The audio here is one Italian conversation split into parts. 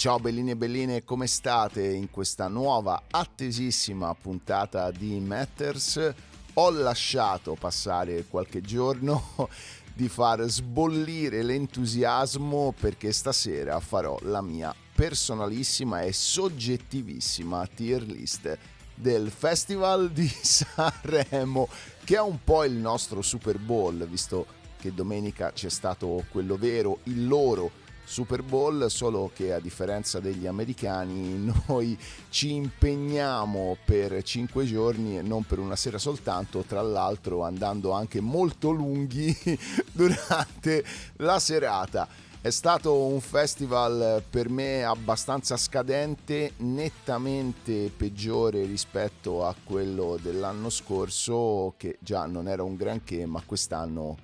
Ciao bellini e belline, come state in questa nuova attesissima puntata di Matters? Ho lasciato passare qualche giorno di far sbollire l'entusiasmo perché stasera farò la mia personalissima e soggettivissima tier list del Festival di Sanremo, che è un po' il nostro Super Bowl, visto che domenica c'è stato quello vero, il loro Super Bowl, solo che a differenza degli americani noi ci impegniamo per 5 giorni e non per una sera soltanto, tra l'altro andando anche molto lunghi durante la serata. È stato un festival per me abbastanza scadente, nettamente peggiore rispetto a quello dell'anno scorso, che già non era un granché, ma quest'anno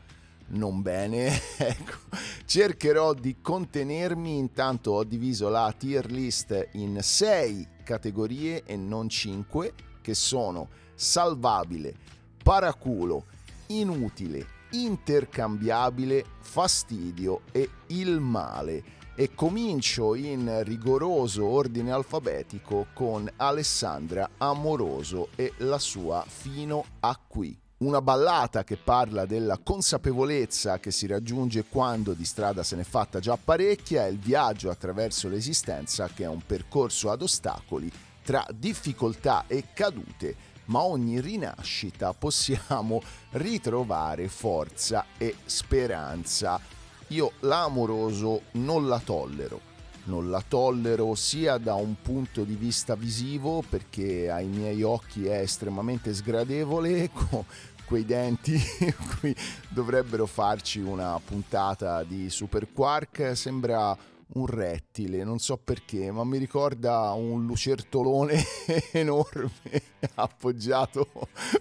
non bene. ecco, cercherò di contenermi, intanto ho diviso la tier list in 6 categorie e non 5, che sono salvabile, paraculo, inutile, intercambiabile, fastidio e il male. E comincio in rigoroso ordine alfabetico con Alessandra Amoroso e la sua fino a qui una ballata che parla della consapevolezza che si raggiunge quando di strada se n'è fatta già parecchia e il viaggio attraverso l'esistenza che è un percorso ad ostacoli tra difficoltà e cadute, ma ogni rinascita possiamo ritrovare forza e speranza. Io l'amoroso non la tollero non la tollero sia da un punto di vista visivo perché ai miei occhi è estremamente sgradevole quei denti qui dovrebbero farci una puntata di Super Quark. Sembra un rettile, non so perché, ma mi ricorda un lucertolone enorme appoggiato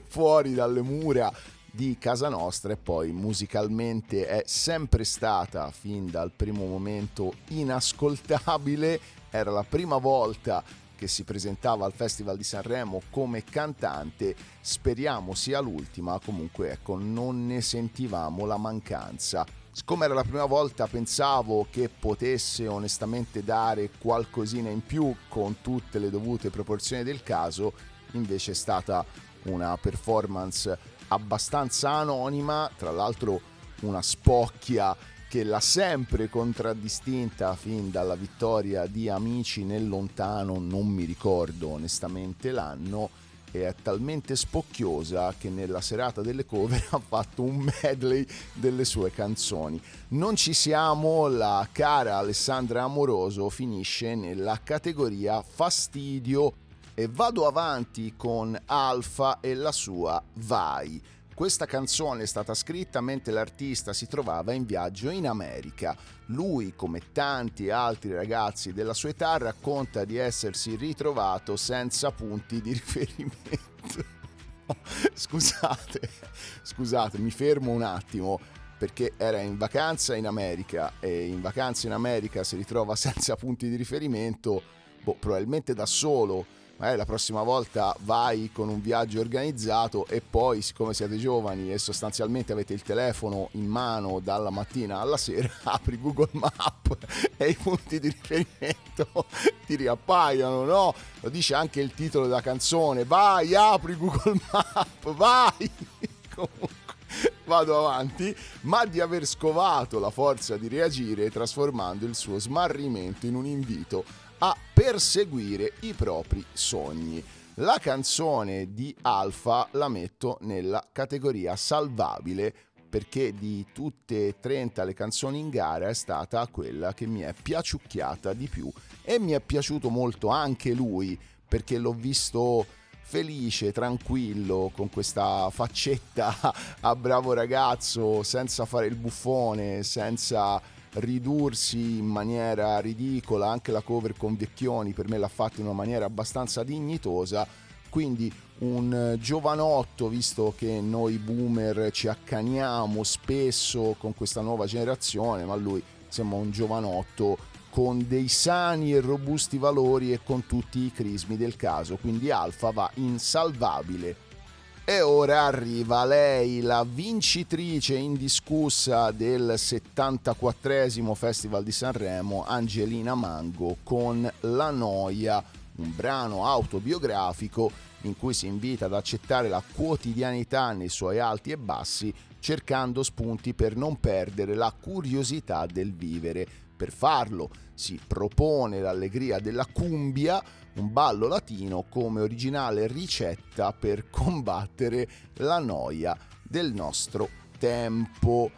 fuori dalle mura di casa nostra e poi musicalmente è sempre stata fin dal primo momento inascoltabile, era la prima volta che si presentava al Festival di Sanremo come cantante, speriamo sia l'ultima, comunque ecco non ne sentivamo la mancanza. Siccome era la prima volta pensavo che potesse onestamente dare qualcosina in più con tutte le dovute proporzioni del caso, invece è stata una performance abbastanza anonima, tra l'altro una spocchia che l'ha sempre contraddistinta fin dalla vittoria di Amici nel lontano, non mi ricordo onestamente l'anno, è talmente spocchiosa che nella serata delle cover ha fatto un medley delle sue canzoni. Non ci siamo, la cara Alessandra Amoroso finisce nella categoria fastidio e vado avanti con Alfa e la sua Vai. Questa canzone è stata scritta mentre l'artista si trovava in viaggio in America. Lui, come tanti altri ragazzi della sua età, racconta di essersi ritrovato senza punti di riferimento. scusate, scusate, mi fermo un attimo perché era in vacanza in America e in vacanza in America si ritrova senza punti di riferimento, boh, probabilmente da solo magari la prossima volta vai con un viaggio organizzato e poi siccome siete giovani e sostanzialmente avete il telefono in mano dalla mattina alla sera apri Google Map e i punti di riferimento ti riappaiono no? lo dice anche il titolo della canzone. Vai apri Google Map vai! Comunque vado avanti, ma di aver scovato la forza di reagire trasformando il suo smarrimento in un invito a perseguire i propri sogni. La canzone di Alfa la metto nella categoria salvabile perché di tutte e 30 le canzoni in gara è stata quella che mi è piaciucchiata di più e mi è piaciuto molto anche lui perché l'ho visto felice, tranquillo, con questa faccetta a bravo ragazzo, senza fare il buffone, senza ridursi in maniera ridicola, anche la cover con Vecchioni per me l'ha fatta in una maniera abbastanza dignitosa, quindi un giovanotto, visto che noi boomer ci accaniamo spesso con questa nuova generazione, ma lui sembra un giovanotto con dei sani e robusti valori e con tutti i crismi del caso, quindi Alfa va insalvabile. E ora arriva lei, la vincitrice indiscussa del 74 Festival di Sanremo, Angelina Mango, con La Noia, un brano autobiografico in cui si invita ad accettare la quotidianità nei suoi alti e bassi, cercando spunti per non perdere la curiosità del vivere. Per farlo si propone l'allegria della cumbia, un ballo latino come originale ricetta per combattere la noia del nostro tempo.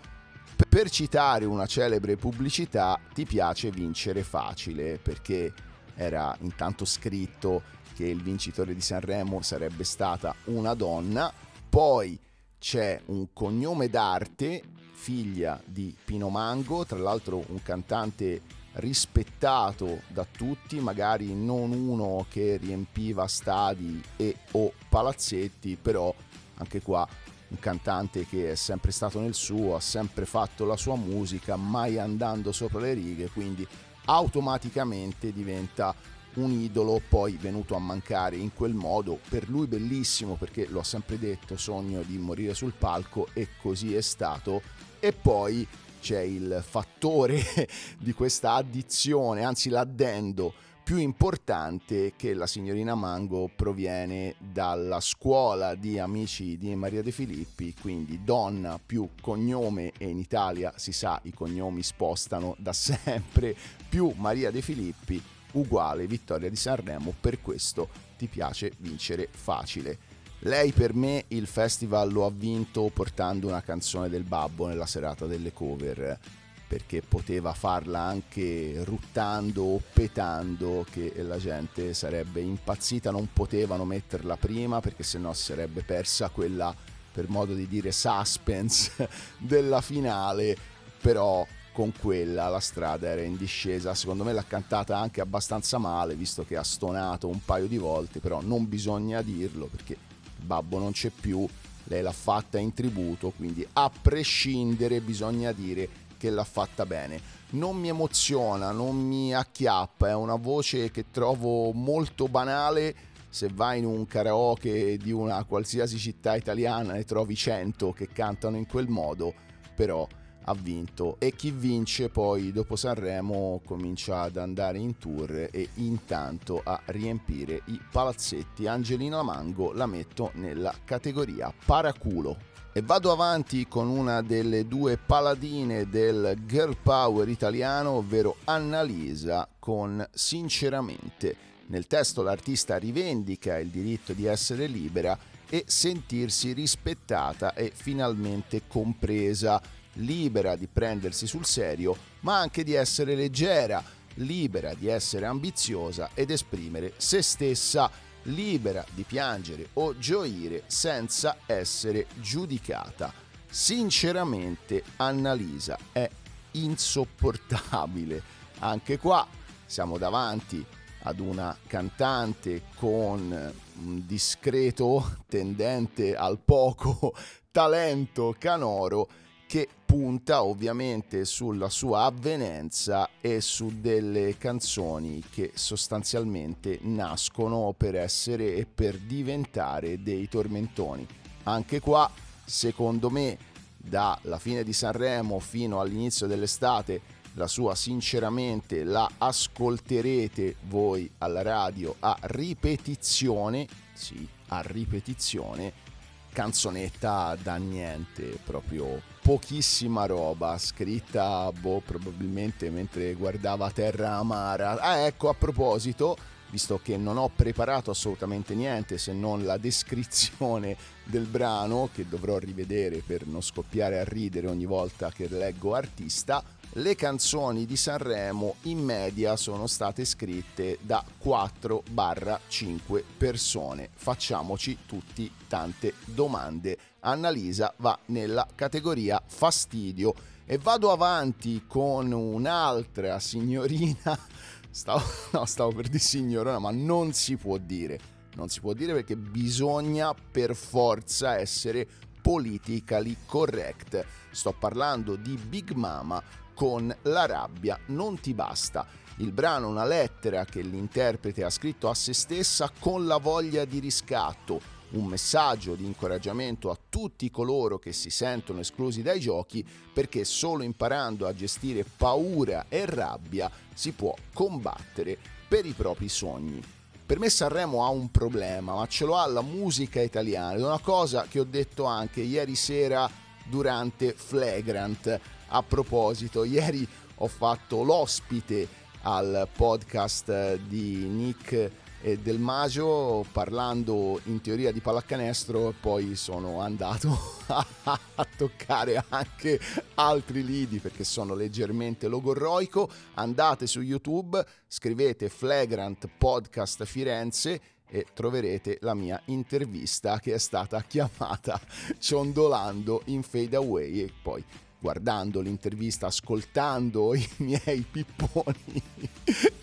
Per citare una celebre pubblicità, ti piace vincere facile, perché era intanto scritto che il vincitore di Sanremo sarebbe stata una donna, poi c'è un cognome d'arte, figlia di Pino Mango, tra l'altro un cantante rispettato da tutti, magari non uno che riempiva stadi e o palazzetti, però anche qua un cantante che è sempre stato nel suo, ha sempre fatto la sua musica, mai andando sopra le righe, quindi automaticamente diventa un idolo poi venuto a mancare in quel modo, per lui bellissimo perché lo ha sempre detto, sogno di morire sul palco e così è stato. E poi c'è il fattore di questa addizione, anzi l'addendo più importante che la signorina Mango proviene dalla scuola di amici di Maria De Filippi, quindi donna più cognome e in Italia si sa i cognomi spostano da sempre, più Maria De Filippi uguale vittoria di Sanremo, per questo ti piace vincere facile. Lei per me il festival lo ha vinto portando una canzone del babbo nella serata delle cover perché poteva farla anche ruttando o petando che la gente sarebbe impazzita, non potevano metterla prima perché sennò sarebbe persa quella per modo di dire suspense della finale, però con quella la strada era in discesa, secondo me l'ha cantata anche abbastanza male visto che ha stonato un paio di volte, però non bisogna dirlo perché babbo non c'è più, lei l'ha fatta in tributo, quindi a prescindere bisogna dire che l'ha fatta bene. Non mi emoziona, non mi acchiappa, è una voce che trovo molto banale. Se vai in un karaoke di una qualsiasi città italiana ne trovi 100 che cantano in quel modo, però ha vinto e chi vince poi dopo Sanremo comincia ad andare in tour e intanto a riempire i palazzetti. Angelina Mango la metto nella categoria paraculo. E vado avanti con una delle due paladine del girl power italiano, ovvero Annalisa con Sinceramente. Nel testo l'artista rivendica il diritto di essere libera e sentirsi rispettata e finalmente compresa libera di prendersi sul serio, ma anche di essere leggera, libera di essere ambiziosa ed esprimere se stessa, libera di piangere o gioire senza essere giudicata. Sinceramente Annalisa è insopportabile. Anche qua siamo davanti ad una cantante con un discreto tendente al poco talento canoro che punta ovviamente sulla sua avvenenza e su delle canzoni che sostanzialmente nascono per essere e per diventare dei tormentoni. Anche qua, secondo me, dalla fine di Sanremo fino all'inizio dell'estate, la sua sinceramente la ascolterete voi alla radio a ripetizione, sì, a ripetizione canzonetta da niente, proprio pochissima roba, scritta boh, probabilmente mentre guardava Terra Amara. Ah, ecco, a proposito, visto che non ho preparato assolutamente niente se non la descrizione del brano, che dovrò rivedere per non scoppiare a ridere ogni volta che leggo artista, le canzoni di Sanremo in media sono state scritte da 4-5 persone. Facciamoci tutti tante domande. Annalisa va nella categoria fastidio e vado avanti con un'altra signorina, stavo, no, stavo per dire signorona, ma non si può dire, non si può dire perché bisogna per forza essere politically correct. Sto parlando di Big Mama con La rabbia non ti basta. Il brano è una lettera che l'interprete ha scritto a se stessa con la voglia di riscatto un messaggio di incoraggiamento a tutti coloro che si sentono esclusi dai giochi perché solo imparando a gestire paura e rabbia si può combattere per i propri sogni. Per me Sanremo ha un problema, ma ce lo ha la musica italiana è una cosa che ho detto anche ieri sera durante Flagrant. A proposito, ieri ho fatto l'ospite al podcast di Nick e Del Maggio parlando in teoria di pallacanestro poi sono andato a, toccare anche altri lidi perché sono leggermente logorroico. Andate su youtube scrivete Flagrant Podcast Firenze e troverete la mia intervista che è stata chiamata ciondolando in fade away e poi guardando l'intervista, ascoltando i miei pipponi,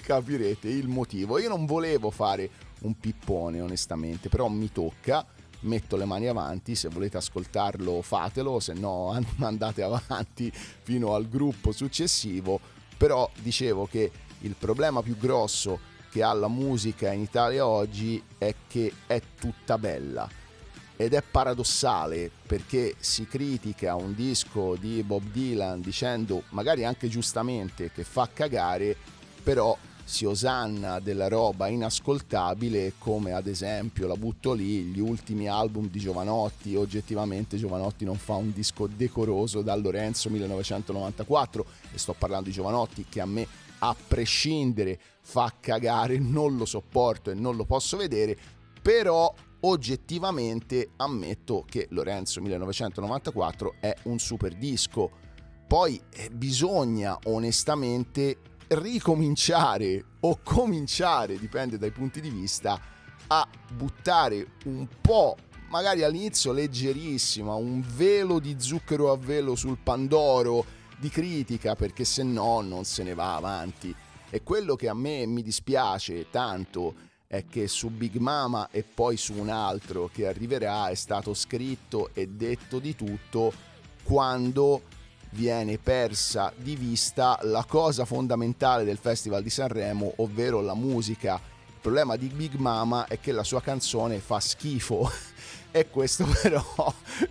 capirete il motivo. Io non volevo fare un pippone onestamente, però mi tocca, metto le mani avanti, se volete ascoltarlo fatelo, se no andate avanti fino al gruppo successivo, però dicevo che il problema più grosso che ha la musica in Italia oggi è che è tutta bella ed è paradossale perché si critica un disco di Bob Dylan dicendo magari anche giustamente che fa cagare, però si osanna della roba inascoltabile come ad esempio la butto lì gli ultimi album di Giovanotti. Oggettivamente Giovanotti non fa un disco decoroso da Lorenzo 1994 e sto parlando di Giovanotti che a me a prescindere fa cagare non lo sopporto e non lo posso vedere però oggettivamente ammetto che Lorenzo 1994 è un super disco. Poi eh, bisogna onestamente ricominciare o cominciare, dipende dai punti di vista, a buttare un po', magari all'inizio leggerissima, un velo di zucchero a velo sul Pandoro di critica perché se no non se ne va avanti. E quello che a me mi dispiace tanto è che su Big Mama e poi su un altro che arriverà è stato scritto e detto di tutto quando viene persa di vista la cosa fondamentale del Festival di Sanremo, ovvero la musica. Il problema di Big Mama è che la sua canzone fa schifo e questo però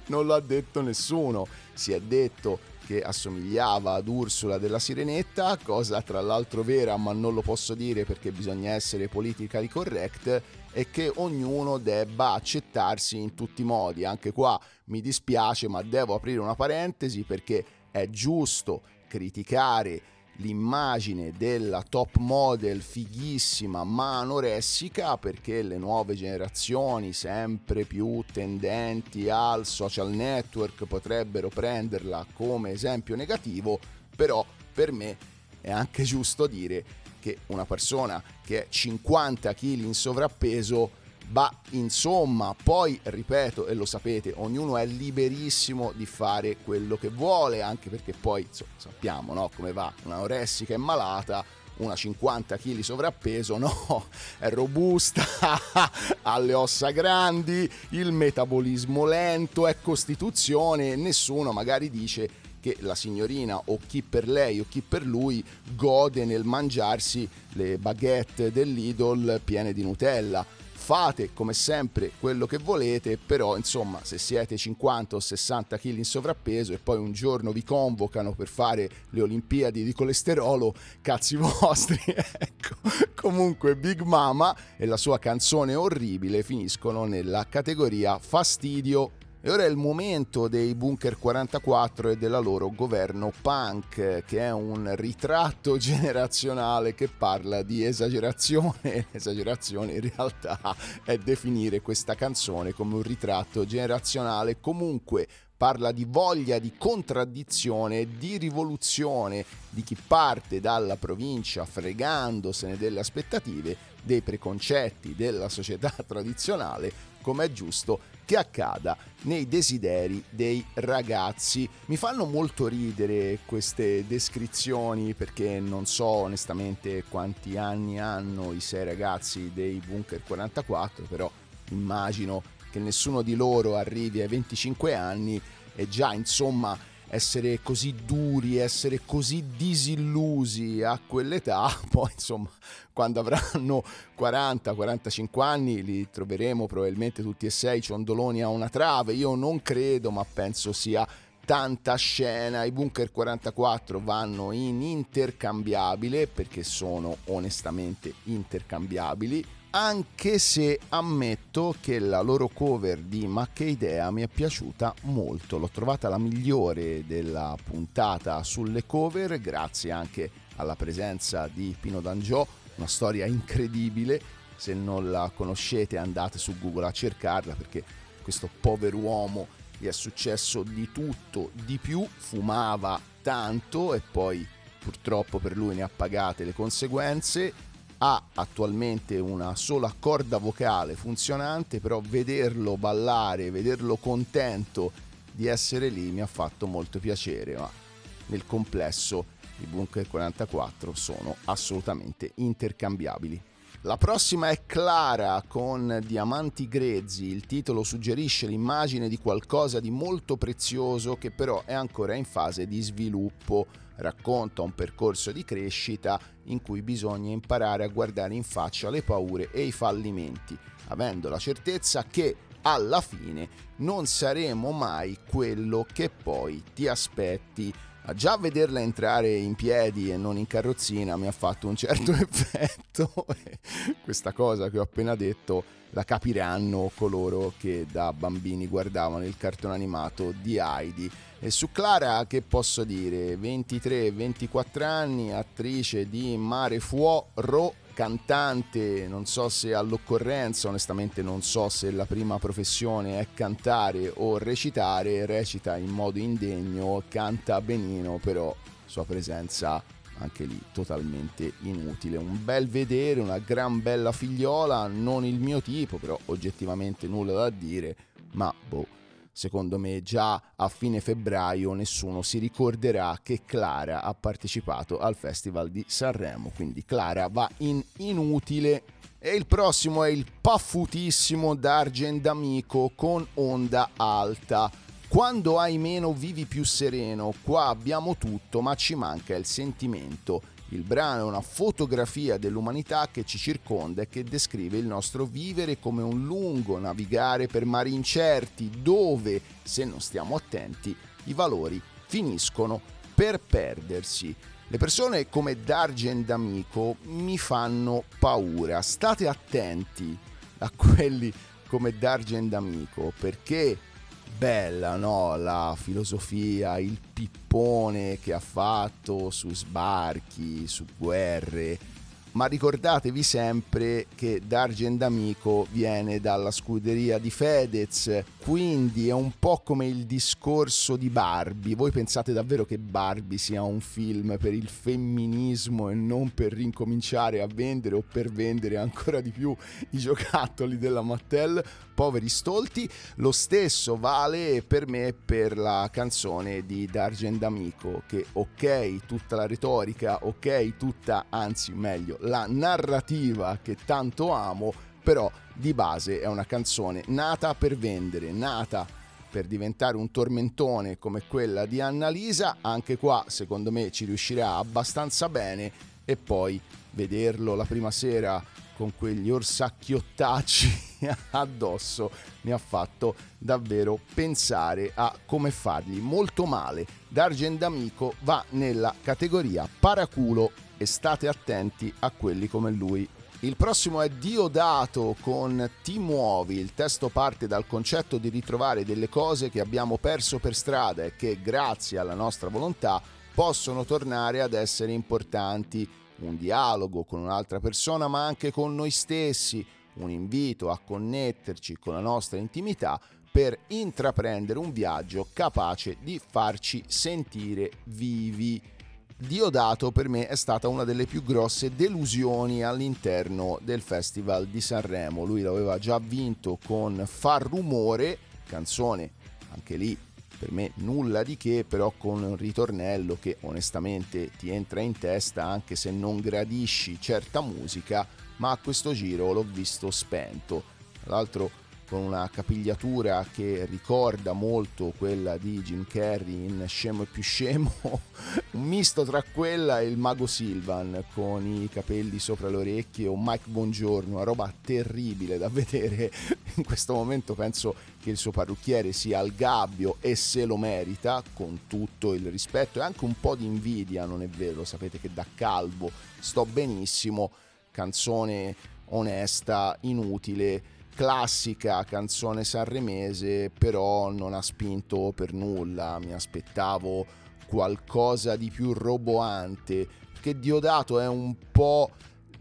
non lo ha detto nessuno. Si è detto che assomigliava ad Ursula della Sirenetta, cosa tra l'altro vera ma non lo posso dire perché bisogna essere politically correct, e che ognuno debba accettarsi in tutti i modi. Anche qua mi dispiace ma devo aprire una parentesi perché è giusto criticare l'immagine della top model fighissima ma anoressica perché le nuove generazioni sempre più tendenti al social network potrebbero prenderla come esempio negativo, però per me è anche giusto dire che una persona che è 50 kg in sovrappeso ma insomma, poi ripeto e lo sapete, ognuno è liberissimo di fare quello che vuole, anche perché poi insomma, sappiamo no, come va, una oressica è malata, una 50 kg sovrappeso, no, è robusta, ha le ossa grandi, il metabolismo lento, è costituzione, nessuno magari dice che la signorina o chi per lei o chi per lui gode nel mangiarsi le baguette dell'Idol piene di Nutella fate come sempre quello che volete, però insomma se siete 50 o 60 kg in sovrappeso e poi un giorno vi convocano per fare le Olimpiadi di colesterolo, cazzi vostri, ecco. Comunque Big Mama e la sua canzone orribile finiscono nella categoria fastidio e ora è il momento dei Bunker 44 e della loro governo punk, che è un ritratto generazionale che parla di esagerazione. Esagerazione in realtà è definire questa canzone come un ritratto generazionale. Comunque parla di voglia di contraddizione, di rivoluzione di chi parte dalla provincia fregandosene delle aspettative, dei preconcetti della società tradizionale, come è giusto che accada nei desideri dei ragazzi. Mi fanno molto ridere queste descrizioni perché non so onestamente quanti anni hanno i sei ragazzi dei Bunker 44, però immagino che nessuno di loro arrivi ai 25 anni e già insomma essere così duri, essere così disillusi a quell'età, poi insomma quando avranno 40-45 anni li troveremo probabilmente tutti e sei ciondoloni a una trave, io non credo ma penso sia tanta scena, i bunker 44 vanno in intercambiabile perché sono onestamente intercambiabili anche se ammetto che la loro cover di Maccheidea mi è piaciuta molto, l'ho trovata la migliore della puntata sulle cover, grazie anche alla presenza di Pino D'Angiò, una storia incredibile, se non la conoscete andate su Google a cercarla perché questo povero uomo gli è successo di tutto, di più, fumava tanto e poi purtroppo per lui ne ha pagate le conseguenze ha attualmente una sola corda vocale funzionante, però vederlo ballare, vederlo contento di essere lì mi ha fatto molto piacere, ma nel complesso i Bunker 44 sono assolutamente intercambiabili. La prossima è Clara con Diamanti Grezzi, il titolo suggerisce l'immagine di qualcosa di molto prezioso che però è ancora in fase di sviluppo racconta un percorso di crescita in cui bisogna imparare a guardare in faccia le paure e i fallimenti, avendo la certezza che alla fine non saremo mai quello che poi ti aspetti. Già vederla entrare in piedi e non in carrozzina mi ha fatto un certo effetto. Questa cosa che ho appena detto la capiranno coloro che da bambini guardavano il cartone animato di Heidi e su Clara che posso dire? 23-24 anni, attrice di Mare Fuoro, cantante, non so se all'occorrenza, onestamente non so se la prima professione è cantare o recitare, recita in modo indegno, canta benino, però sua presenza anche lì totalmente inutile. Un bel vedere, una gran bella figliola, non il mio tipo, però oggettivamente nulla da dire, ma boh secondo me già a fine febbraio nessuno si ricorderà che Clara ha partecipato al Festival di Sanremo, quindi Clara va in inutile. E il prossimo è il paffutissimo Dargen D'Amico con onda alta. Quando hai meno vivi più sereno, qua abbiamo tutto ma ci manca il sentimento il brano è una fotografia dell'umanità che ci circonda e che descrive il nostro vivere come un lungo navigare per mari incerti dove, se non stiamo attenti, i valori finiscono per perdersi. Le persone come Dargen D'Amico mi fanno paura. State attenti a quelli come Dargen D'Amico perché bella, no? La filosofia, il pippone che ha fatto su sbarchi, su guerre, ma ricordatevi sempre che Dargen D'Amico viene dalla scuderia di Fedez, quindi è un po' come il discorso di Barbie. Voi pensate davvero che Barbie sia un film per il femminismo e non per rincominciare a vendere o per vendere ancora di più i giocattoli della Mattel? Poveri stolti. Lo stesso vale per me per la canzone di Dargen D'Amico, che ok, tutta la retorica, ok, tutta, anzi meglio, la narrativa che tanto amo, però di base è una canzone nata per vendere, nata per diventare un tormentone come quella di Annalisa, anche qua secondo me ci riuscirà abbastanza bene e poi vederlo la prima sera con quegli orsacchiottacci addosso mi ha fatto davvero pensare a come fargli molto male. D'Argent D'Amico va nella categoria paraculo e state attenti a quelli come lui. Il prossimo è Diodato con Ti muovi. Il testo parte dal concetto di ritrovare delle cose che abbiamo perso per strada e che grazie alla nostra volontà possono tornare ad essere importanti. Un dialogo con un'altra persona ma anche con noi stessi, un invito a connetterci con la nostra intimità per intraprendere un viaggio capace di farci sentire vivi. Diodato per me è stata una delle più grosse delusioni all'interno del Festival di Sanremo. Lui l'aveva già vinto con Far rumore, canzone anche lì per me nulla di che, però con un ritornello che onestamente ti entra in testa anche se non gradisci certa musica, ma a questo giro l'ho visto spento. Tra l'altro con una capigliatura che ricorda molto quella di Jim Carrey in Scemo e più scemo, un misto tra quella e il mago Silvan con i capelli sopra le orecchie o Mike Bongiorno, una roba terribile da vedere. In questo momento penso che il suo parrucchiere sia al gabbio e se lo merita con tutto il rispetto e anche un po' di invidia, non è vero? Sapete che da calvo sto benissimo, canzone onesta, inutile classica canzone sanremese, però non ha spinto per nulla, mi aspettavo qualcosa di più roboante, perché Diodato è un po'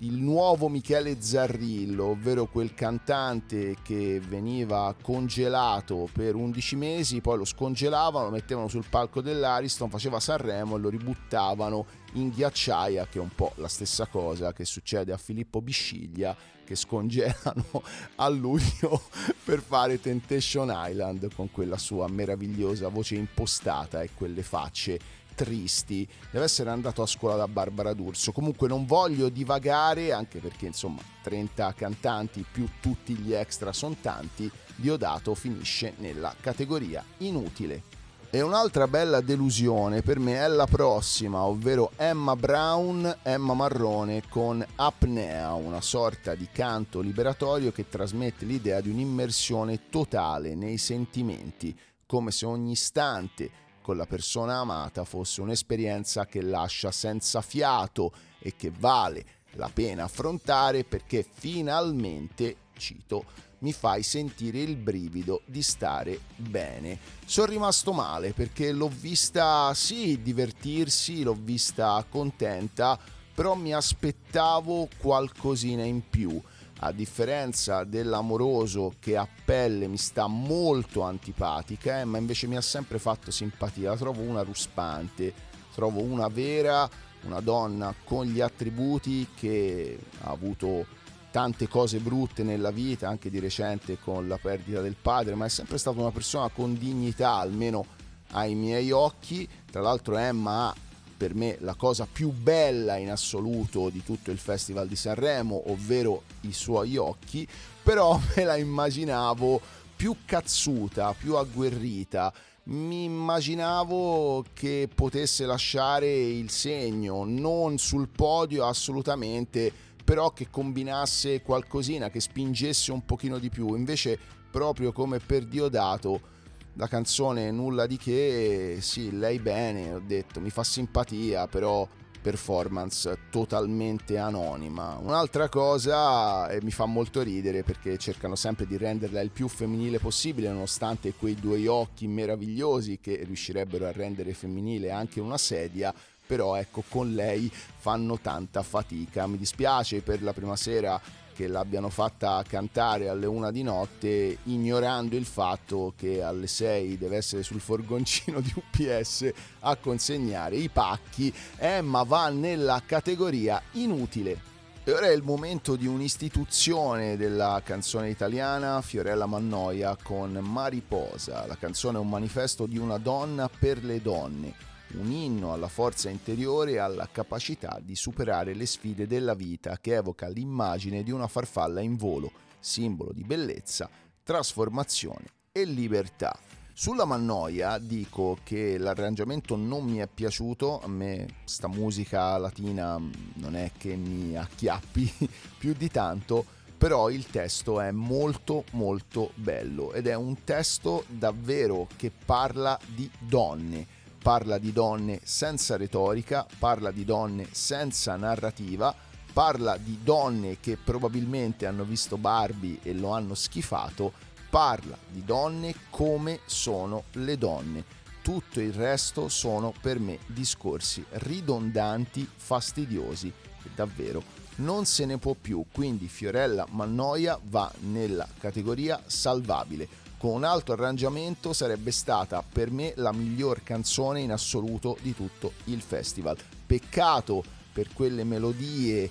il nuovo Michele Zarrillo, ovvero quel cantante che veniva congelato per 11 mesi, poi lo scongelavano, lo mettevano sul palco dell'Ariston, faceva Sanremo e lo ributtavano in ghiacciaia, che è un po' la stessa cosa che succede a Filippo Bisciglia, che scongelano a luglio per fare Temptation Island con quella sua meravigliosa voce impostata e quelle facce tristi. Deve essere andato a scuola da Barbara D'Urso. Comunque non voglio divagare, anche perché insomma 30 cantanti più tutti gli extra sono tanti. Diodato finisce nella categoria inutile. E un'altra bella delusione per me è la prossima, ovvero Emma Brown, Emma Marrone con Apnea, una sorta di canto liberatorio che trasmette l'idea di un'immersione totale nei sentimenti, come se ogni istante con la persona amata fosse un'esperienza che lascia senza fiato e che vale la pena affrontare perché finalmente, cito, mi fai sentire il brivido di stare bene. Sono rimasto male perché l'ho vista sì divertirsi, l'ho vista contenta, però mi aspettavo qualcosina in più a differenza dell'amoroso che a pelle mi sta molto antipatica, eh, ma invece mi ha sempre fatto simpatia, la trovo una ruspante, trovo una vera, una donna con gli attributi che ha avuto tante cose brutte nella vita, anche di recente con la perdita del padre, ma è sempre stata una persona con dignità, almeno ai miei occhi. Tra l'altro Emma ha per me la cosa più bella in assoluto di tutto il Festival di Sanremo, ovvero i suoi occhi, però me la immaginavo più cazzuta, più agguerrita. Mi immaginavo che potesse lasciare il segno, non sul podio assolutamente, però che combinasse qualcosina, che spingesse un pochino di più. Invece, proprio come per Diodato, la canzone nulla di che, sì, lei bene, ho detto, mi fa simpatia, però performance totalmente anonima. Un'altra cosa e mi fa molto ridere perché cercano sempre di renderla il più femminile possibile nonostante quei due occhi meravigliosi che riuscirebbero a rendere femminile anche una sedia però ecco con lei fanno tanta fatica. Mi dispiace per la prima sera che l'abbiano fatta cantare alle una di notte ignorando il fatto che alle 6 deve essere sul forgoncino di UPS a consegnare i pacchi. Emma va nella categoria inutile. E ora è il momento di un'istituzione della canzone italiana, Fiorella Mannoia con Mariposa. La canzone è un manifesto di una donna per le donne un inno alla forza interiore e alla capacità di superare le sfide della vita che evoca l'immagine di una farfalla in volo, simbolo di bellezza, trasformazione e libertà. Sulla Mannoia dico che l'arrangiamento non mi è piaciuto, a me sta musica latina non è che mi acchiappi più di tanto, però il testo è molto molto bello ed è un testo davvero che parla di donne parla di donne senza retorica, parla di donne senza narrativa, parla di donne che probabilmente hanno visto Barbie e lo hanno schifato, parla di donne come sono le donne. Tutto il resto sono per me discorsi ridondanti, fastidiosi e davvero non se ne può più, quindi Fiorella Mannoia va nella categoria salvabile con un alto arrangiamento sarebbe stata per me la miglior canzone in assoluto di tutto il festival. peccato per quelle melodie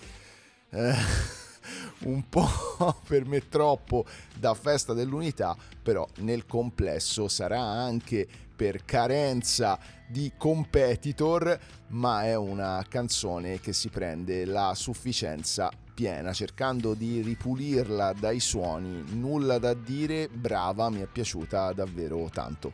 eh, un po' per me troppo da festa dell'unità, però nel complesso sarà anche per carenza di competitor, ma è una canzone che si prende la sufficienza piena, cercando di ripulirla dai suoni, nulla da dire, brava, mi è piaciuta davvero tanto.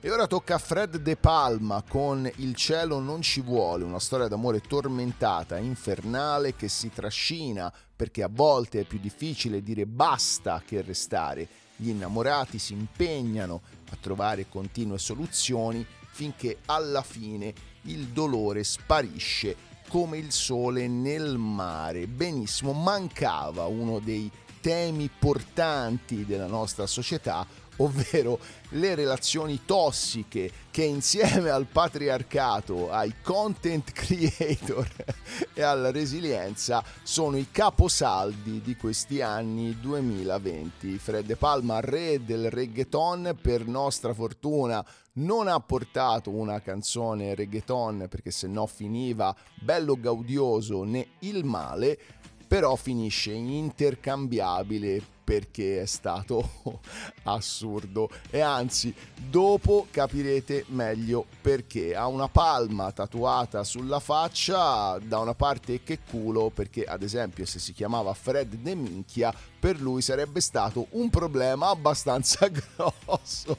E ora tocca a Fred De Palma con Il cielo non ci vuole, una storia d'amore tormentata, infernale, che si trascina perché a volte è più difficile dire basta che restare. Gli innamorati si impegnano a trovare continue soluzioni finché alla fine il dolore sparisce come il sole nel mare. Benissimo, mancava uno dei temi portanti della nostra società, ovvero le relazioni tossiche che insieme al patriarcato, ai content creator e alla resilienza sono i caposaldi di questi anni 2020. Fred De Palma, re del reggaeton, per nostra fortuna non ha portato una canzone reggaeton perché se no finiva bello gaudioso né il male, però finisce intercambiabile perché è stato assurdo. E anzi dopo capirete meglio perché. Ha una palma tatuata sulla faccia da una parte che culo perché ad esempio se si chiamava Fred De Minchia per lui sarebbe stato un problema abbastanza grosso.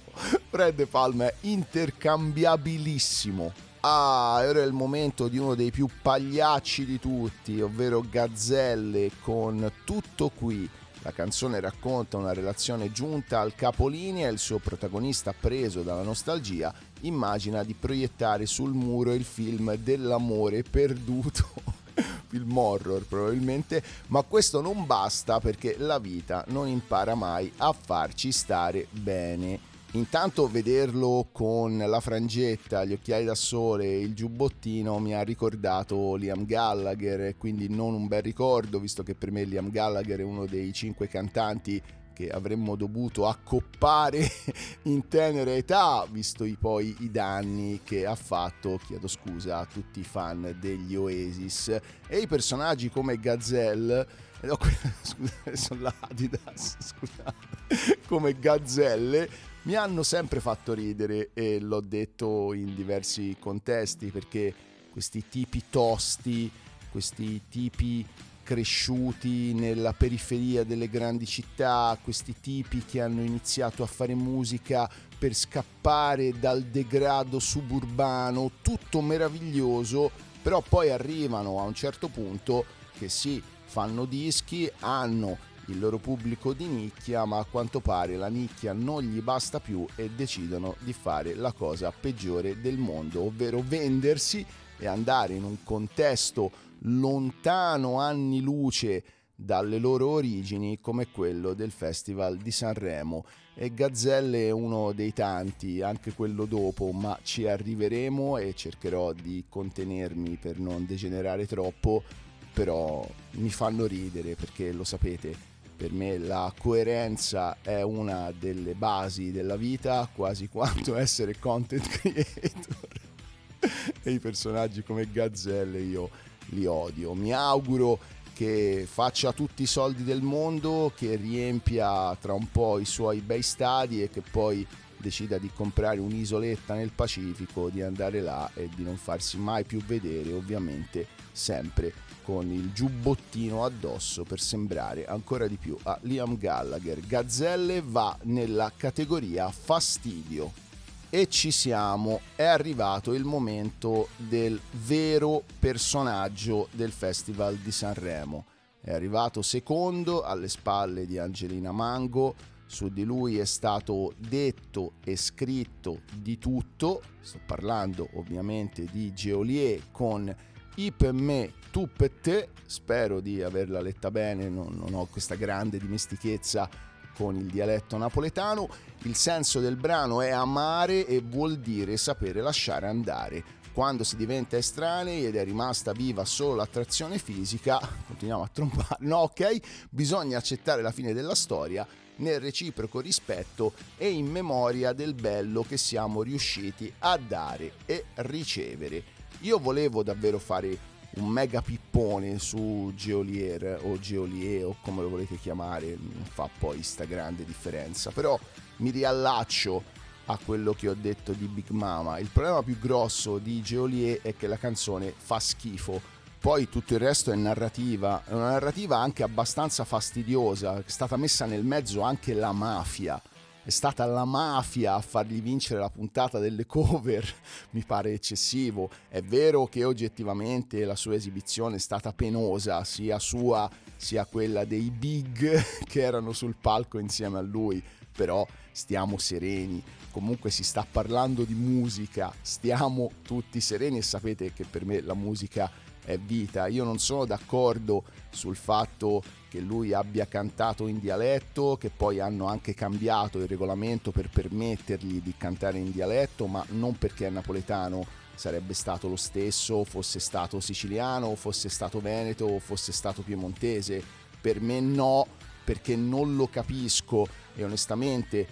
Fred Palma è intercambiabilissimo. Ah, ora è il momento di uno dei più pagliacci di tutti, ovvero Gazzelle con Tutto qui. La canzone racconta una relazione giunta al capolinea e il suo protagonista, preso dalla nostalgia, immagina di proiettare sul muro il film dell'amore perduto. film horror probabilmente, ma questo non basta perché la vita non impara mai a farci stare bene. Intanto vederlo con la frangetta, gli occhiali da sole, il giubbottino mi ha ricordato Liam Gallagher, quindi non un bel ricordo, visto che per me Liam Gallagher è uno dei cinque cantanti che avremmo dovuto accoppare in tenera età, visto i, poi i danni che ha fatto, chiedo scusa a tutti i fan degli Oasis, e i personaggi come Gazelle, no, scusa, sono l'Adidas, scusate, come Gazzelle, mi hanno sempre fatto ridere e l'ho detto in diversi contesti perché questi tipi tosti, questi tipi cresciuti nella periferia delle grandi città, questi tipi che hanno iniziato a fare musica per scappare dal degrado suburbano, tutto meraviglioso, però poi arrivano a un certo punto che sì, fanno dischi, hanno il loro pubblico di nicchia, ma a quanto pare la nicchia non gli basta più e decidono di fare la cosa peggiore del mondo, ovvero vendersi e andare in un contesto lontano anni luce dalle loro origini come quello del Festival di Sanremo. E Gazzelle è uno dei tanti, anche quello dopo, ma ci arriveremo e cercherò di contenermi per non degenerare troppo, però mi fanno ridere perché lo sapete, per me la coerenza è una delle basi della vita, quasi quanto essere content creator. e i personaggi come Gazzelle io li odio. Mi auguro che faccia tutti i soldi del mondo, che riempia tra un po' i suoi bei stadi e che poi decida di comprare un'isoletta nel Pacifico, di andare là e di non farsi mai più vedere, ovviamente sempre con il giubbottino addosso per sembrare ancora di più a Liam Gallagher. Gazzelle va nella categoria fastidio. E ci siamo, è arrivato il momento del vero personaggio del Festival di Sanremo. È arrivato secondo alle spalle di Angelina Mango, su di lui è stato detto e scritto di tutto, sto parlando ovviamente di Geolier con I per me, tu per te, spero di averla letta bene, non, non ho questa grande dimestichezza con il dialetto napoletano, il senso del brano è amare e vuol dire sapere lasciare andare. Quando si diventa estranei ed è rimasta viva solo l'attrazione fisica, continuiamo a trombare, no ok, bisogna accettare la fine della storia nel reciproco rispetto e in memoria del bello che siamo riusciti a dare e ricevere. Io volevo davvero fare un mega pippone su Geolier o Geolier o come lo volete chiamare, non fa poi sta grande differenza, però mi riallaccio a quello che ho detto di Big Mama. Il problema più grosso di Geolier è che la canzone fa schifo. Poi tutto il resto è narrativa, è una narrativa anche abbastanza fastidiosa, è stata messa nel mezzo anche la mafia è stata la mafia a fargli vincere la puntata delle cover, mi pare eccessivo. È vero che oggettivamente la sua esibizione è stata penosa, sia sua sia quella dei big che erano sul palco insieme a lui, però stiamo sereni. Comunque si sta parlando di musica, stiamo tutti sereni e sapete che per me la musica è vita. Io non sono d'accordo sul fatto che lui abbia cantato in dialetto, che poi hanno anche cambiato il regolamento per permettergli di cantare in dialetto, ma non perché è napoletano sarebbe stato lo stesso, fosse stato siciliano, fosse stato veneto fosse stato piemontese. Per me no, perché non lo capisco e onestamente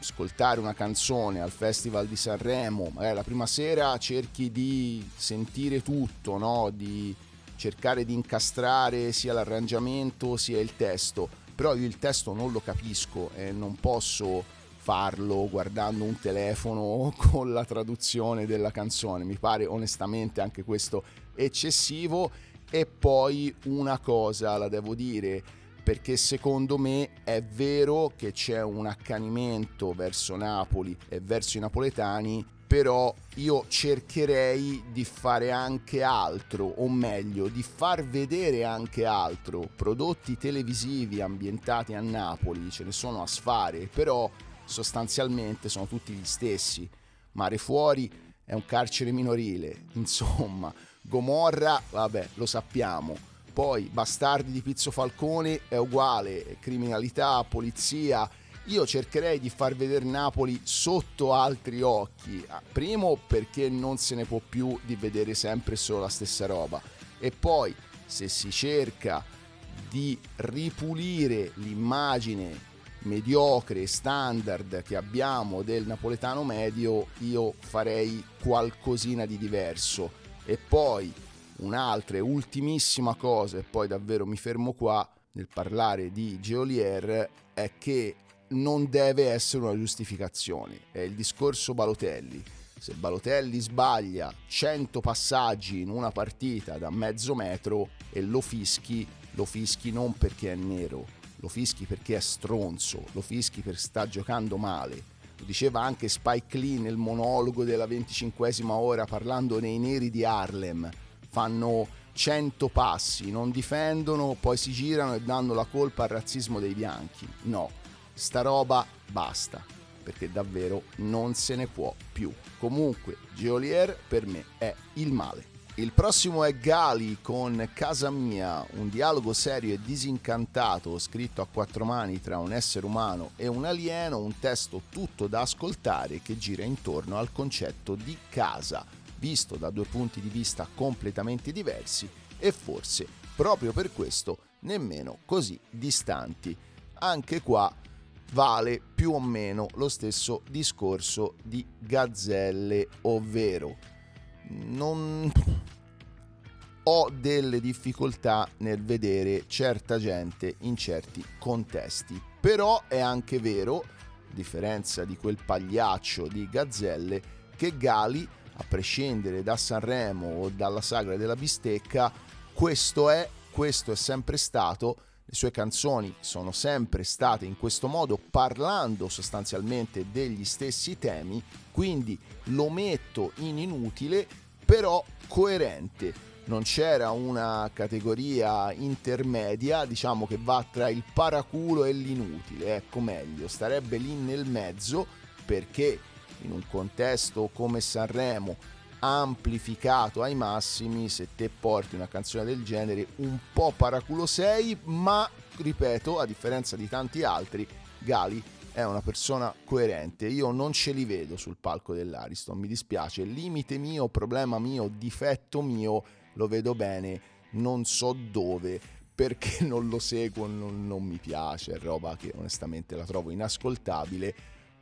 ascoltare una canzone al Festival di Sanremo, magari la prima sera cerchi di sentire tutto, no? di cercare di incastrare sia l'arrangiamento sia il testo, però io il testo non lo capisco e non posso farlo guardando un telefono con la traduzione della canzone, mi pare onestamente anche questo eccessivo. E poi una cosa la devo dire perché secondo me è vero che c'è un accanimento verso Napoli e verso i napoletani però io cercherei di fare anche altro, o meglio, di far vedere anche altro. Prodotti televisivi ambientati a Napoli ce ne sono a sfare, però sostanzialmente sono tutti gli stessi. Mare Fuori è un carcere minorile, insomma, Gomorra, vabbè, lo sappiamo. Poi Bastardi di Pizzo Falcone è uguale, criminalità, polizia, io cercherei di far vedere Napoli sotto altri occhi. Ah, primo perché non se ne può più di vedere sempre solo la stessa roba. E poi se si cerca di ripulire l'immagine mediocre, standard che abbiamo del napoletano medio, io farei qualcosina di diverso. E poi un'altra e ultimissima cosa, e poi davvero mi fermo qua nel parlare di Geolier, è che non deve essere una giustificazione. È il discorso Balotelli. Se Balotelli sbaglia 100 passaggi in una partita da mezzo metro e lo fischi, lo fischi non perché è nero, lo fischi perché è stronzo, lo fischi perché sta giocando male. Lo diceva anche Spike Lee nel monologo della 25esima ora parlando dei neri di Harlem. Fanno 100 passi, non difendono, poi si girano e danno la colpa al razzismo dei bianchi. No, sta roba basta, perché davvero non se ne può più. Comunque, Geolier per me è il male. Il prossimo è Gali con Casa Mia, un dialogo serio e disincantato scritto a quattro mani tra un essere umano e un alieno, un testo tutto da ascoltare che gira intorno al concetto di casa, visto da due punti di vista completamente diversi e forse proprio per questo nemmeno così distanti. Anche qua vale più o meno lo stesso discorso di gazzelle, ovvero non ho delle difficoltà nel vedere certa gente in certi contesti, però è anche vero, a differenza di quel pagliaccio di gazzelle, che Gali, a prescindere da Sanremo o dalla sagra della bistecca, questo è, questo è sempre stato le sue canzoni sono sempre state in questo modo parlando sostanzialmente degli stessi temi, quindi lo metto in inutile, però coerente. Non c'era una categoria intermedia, diciamo che va tra il paraculo e l'inutile, ecco meglio, starebbe lì nel mezzo perché in un contesto come Sanremo amplificato ai massimi se te porti una canzone del genere un po' paraculo sei ma ripeto a differenza di tanti altri Gali è una persona coerente. Io non ce li vedo sul palco dell'Ariston mi dispiace. Limite mio problema mio difetto mio lo vedo bene non so dove perché non lo seguo non, non mi piace è roba che onestamente la trovo inascoltabile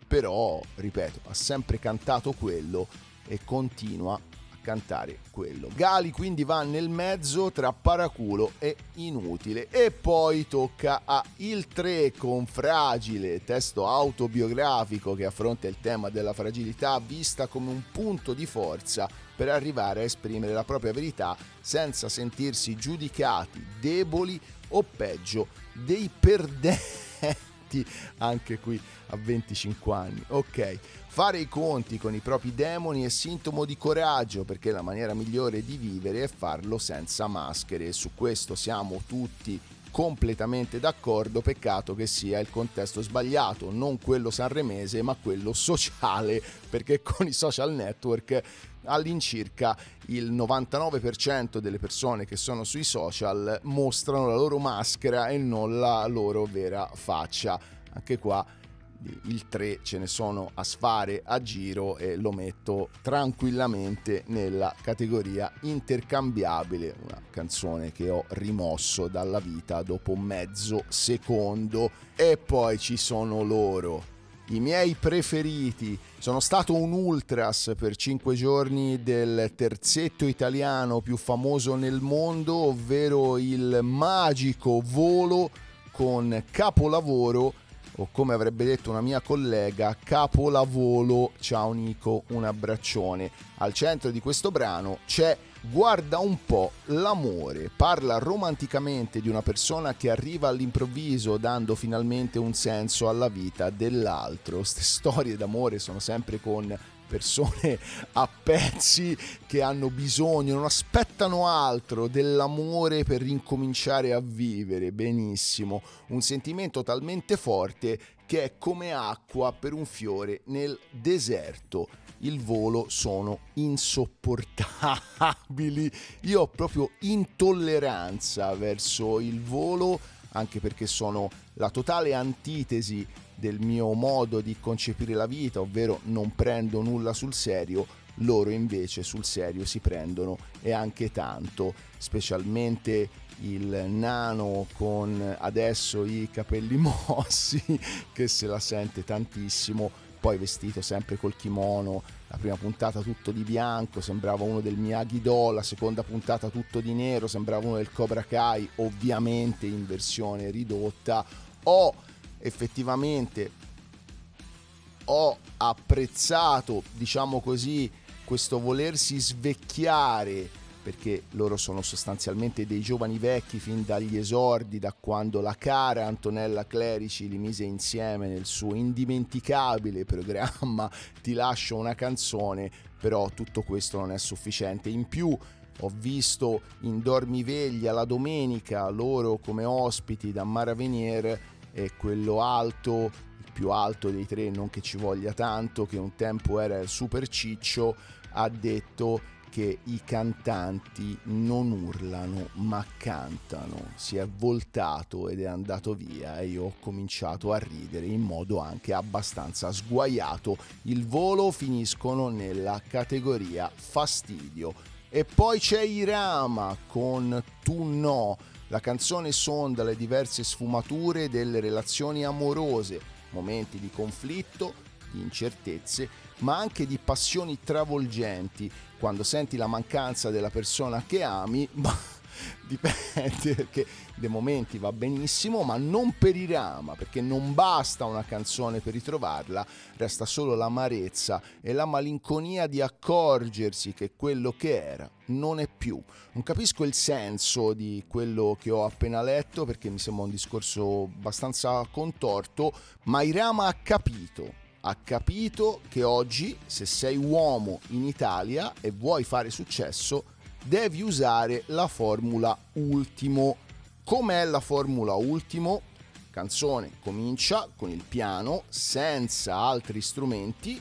però ripeto ha sempre cantato quello e continua a cantare quello. Gali quindi va nel mezzo tra paraculo e inutile e poi tocca a Il 3 con Fragile, testo autobiografico che affronta il tema della fragilità vista come un punto di forza per arrivare a esprimere la propria verità senza sentirsi giudicati, deboli o peggio dei perdenti anche qui a 25 anni. Ok, fare i conti con i propri demoni è sintomo di coraggio perché la maniera migliore di vivere è farlo senza maschere e su questo siamo tutti completamente d'accordo, peccato che sia il contesto sbagliato, non quello sanremese ma quello sociale, perché con i social network all'incirca il 99% delle persone che sono sui social mostrano la loro maschera e non la loro vera faccia. Anche qua il 3 ce ne sono a sfare a giro e lo metto tranquillamente nella categoria intercambiabile, una canzone che ho rimosso dalla vita dopo mezzo secondo e poi ci sono loro i miei preferiti. Sono stato un ultras per 5 giorni del terzetto italiano più famoso nel mondo, ovvero il magico volo con capolavoro o come avrebbe detto una mia collega, capolavoro. Ciao Nico, un abbraccione. Al centro di questo brano c'è Guarda un po' l'amore, parla romanticamente di una persona che arriva all'improvviso dando finalmente un senso alla vita dell'altro. Queste storie d'amore sono sempre con persone a pezzi che hanno bisogno, non aspettano altro dell'amore per ricominciare a vivere benissimo, un sentimento talmente forte che è come acqua per un fiore nel deserto. Il volo sono insopportabili. Io ho proprio intolleranza verso il volo, anche perché sono la totale antitesi del mio modo di concepire la vita, ovvero non prendo nulla sul serio, loro invece sul serio si prendono e anche tanto, specialmente il nano con adesso i capelli mossi che se la sente tantissimo, poi vestito sempre col kimono, la prima puntata tutto di bianco, sembrava uno del Miyagi-Do, la seconda puntata tutto di nero, sembrava uno del Cobra Kai, ovviamente in versione ridotta. Ho effettivamente ho apprezzato, diciamo così, questo volersi svecchiare perché loro sono sostanzialmente dei giovani vecchi fin dagli esordi, da quando la cara Antonella Clerici li mise insieme nel suo indimenticabile programma Ti lascio una canzone, però tutto questo non è sufficiente. In più ho visto in Dormiveglia la domenica loro come ospiti da Mara Venier e quello alto, il più alto dei tre, non che ci voglia tanto, che un tempo era il super ciccio, ha detto che i cantanti non urlano ma cantano. Si è voltato ed è andato via e io ho cominciato a ridere in modo anche abbastanza sguaiato. Il volo finiscono nella categoria fastidio. E poi c'è Irama con Tu no la canzone sonda le diverse sfumature delle relazioni amorose, momenti di conflitto, di incertezze, ma anche di passioni travolgenti, quando senti la mancanza della persona che ami, dipende perché dei momenti va benissimo, ma non per i rama, perché non basta una canzone per ritrovarla, resta solo l'amarezza e la malinconia di accorgersi che quello che era non è più. Non capisco il senso di quello che ho appena letto perché mi sembra un discorso abbastanza contorto, ma Irama ha capito ha capito che oggi, se sei uomo in Italia e vuoi fare successo, devi usare la formula ultimo. Com'è la formula ultimo? Canzone comincia con il piano senza altri strumenti,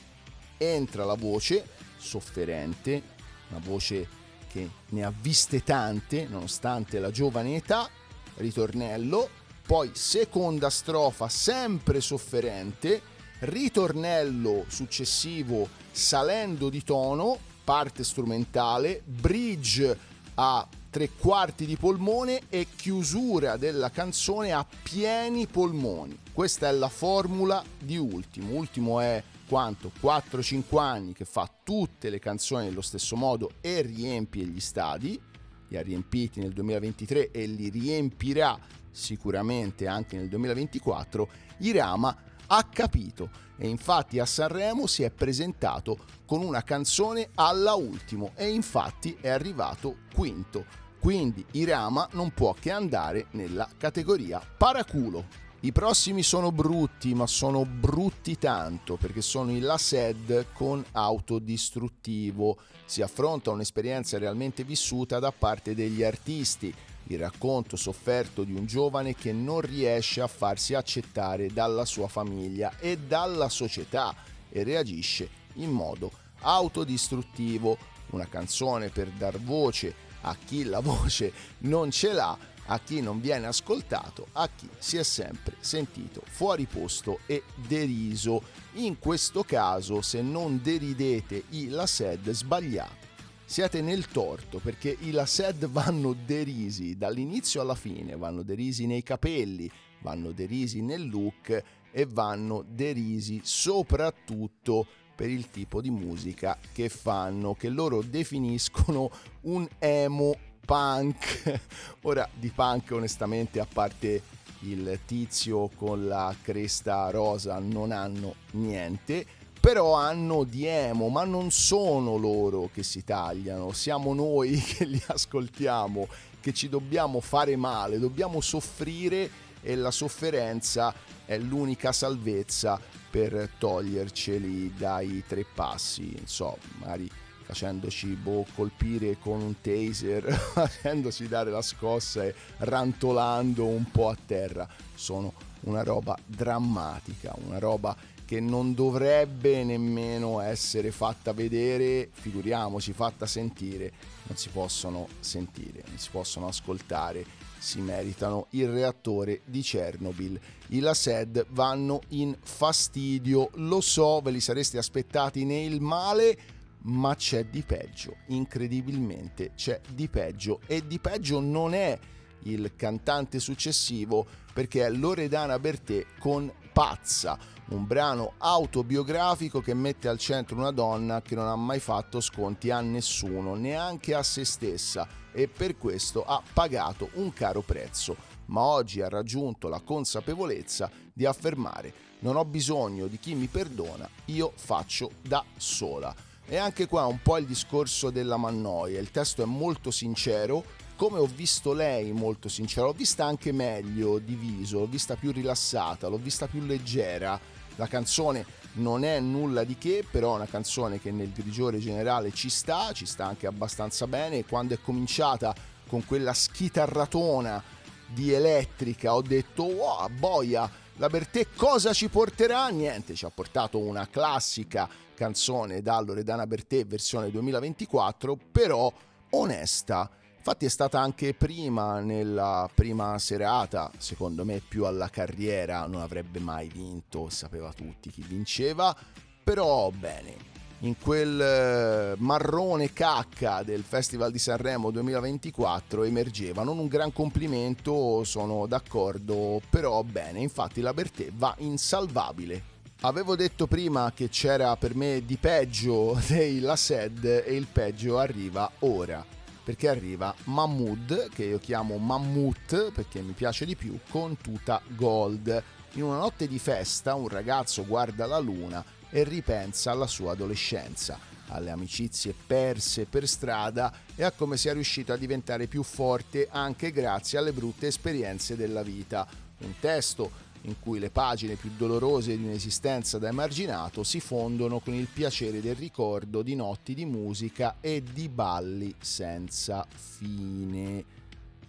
entra la voce sofferente, una voce che ne ha viste tante nonostante la giovane età, ritornello, poi seconda strofa sempre sofferente, ritornello successivo salendo di tono, parte strumentale, bridge a tre quarti di polmone e chiusura della canzone a pieni polmoni. Questa è la formula di Ultimo. Ultimo è quanto 4-5 anni che fa tutte le canzoni nello stesso modo e riempie gli stadi, li ha riempiti nel 2023 e li riempirà sicuramente anche nel 2024, Irama ha capito e infatti a Sanremo si è presentato con una canzone alla ultimo e infatti è arrivato quinto. Quindi Irama non può che andare nella categoria paraculo. I prossimi sono brutti, ma sono brutti tanto perché sono i La Sed con autodistruttivo. Si affronta un'esperienza realmente vissuta da parte degli artisti, il racconto sofferto di un giovane che non riesce a farsi accettare dalla sua famiglia e dalla società e reagisce in modo autodistruttivo. Una canzone per dar voce a chi la voce non ce l'ha a chi non viene ascoltato, a chi si è sempre sentito fuori posto e deriso. In questo caso, se non deridete i Lased, sbagliate. Siete nel torto perché i Lased vanno derisi dall'inizio alla fine, vanno derisi nei capelli, vanno derisi nel look e vanno derisi soprattutto per il tipo di musica che fanno, che loro definiscono un emo punk. Ora di punk onestamente a parte il tizio con la cresta rosa non hanno niente, però hanno di emo, ma non sono loro che si tagliano, siamo noi che li ascoltiamo, che ci dobbiamo fare male, dobbiamo soffrire e la sofferenza è l'unica salvezza per toglierceli dai tre passi, insomma, magari facendoci boh, colpire con un taser, facendosi dare la scossa e rantolando un po' a terra. Sono una roba drammatica, una roba che non dovrebbe nemmeno essere fatta vedere, figuriamoci fatta sentire, non si possono sentire, non si possono ascoltare, si meritano il reattore di Chernobyl. I Lased vanno in fastidio, lo so, ve li sareste aspettati nel male, ma c'è di peggio, incredibilmente c'è di peggio e di peggio non è il cantante successivo perché è Loredana Bertè con Pazza, un brano autobiografico che mette al centro una donna che non ha mai fatto sconti a nessuno, neanche a se stessa e per questo ha pagato un caro prezzo, ma oggi ha raggiunto la consapevolezza di affermare non ho bisogno di chi mi perdona, io faccio da sola. E anche qua un po' il discorso della mannoia, il testo è molto sincero, come ho visto lei molto sincera, l'ho vista anche meglio diviso, l'ho vista più rilassata, l'ho vista più leggera. La canzone non è nulla di che, però è una canzone che nel grigiore generale ci sta, ci sta anche abbastanza bene. Quando è cominciata con quella schitarratona di elettrica ho detto wow, boia, la Bertè cosa ci porterà? Niente, ci ha portato una classica canzone da Loredana Bertè versione 2024, però onesta. Infatti è stata anche prima, nella prima serata, secondo me più alla carriera, non avrebbe mai vinto, sapeva tutti chi vinceva, però bene, in quel eh, marrone cacca del Festival di Sanremo 2024 emergeva non un gran complimento, sono d'accordo, però bene, infatti la Bertè va insalvabile. Avevo detto prima che c'era per me di peggio dei La Sed e il peggio arriva ora, perché arriva Mahmood, che io chiamo Mammut perché mi piace di più, con tuta gold. In una notte di festa un ragazzo guarda la luna e ripensa alla sua adolescenza, alle amicizie perse per strada e a come sia riuscito a diventare più forte anche grazie alle brutte esperienze della vita. Un testo in cui le pagine più dolorose di un'esistenza da emarginato si fondono con il piacere del ricordo di notti di musica e di balli senza fine.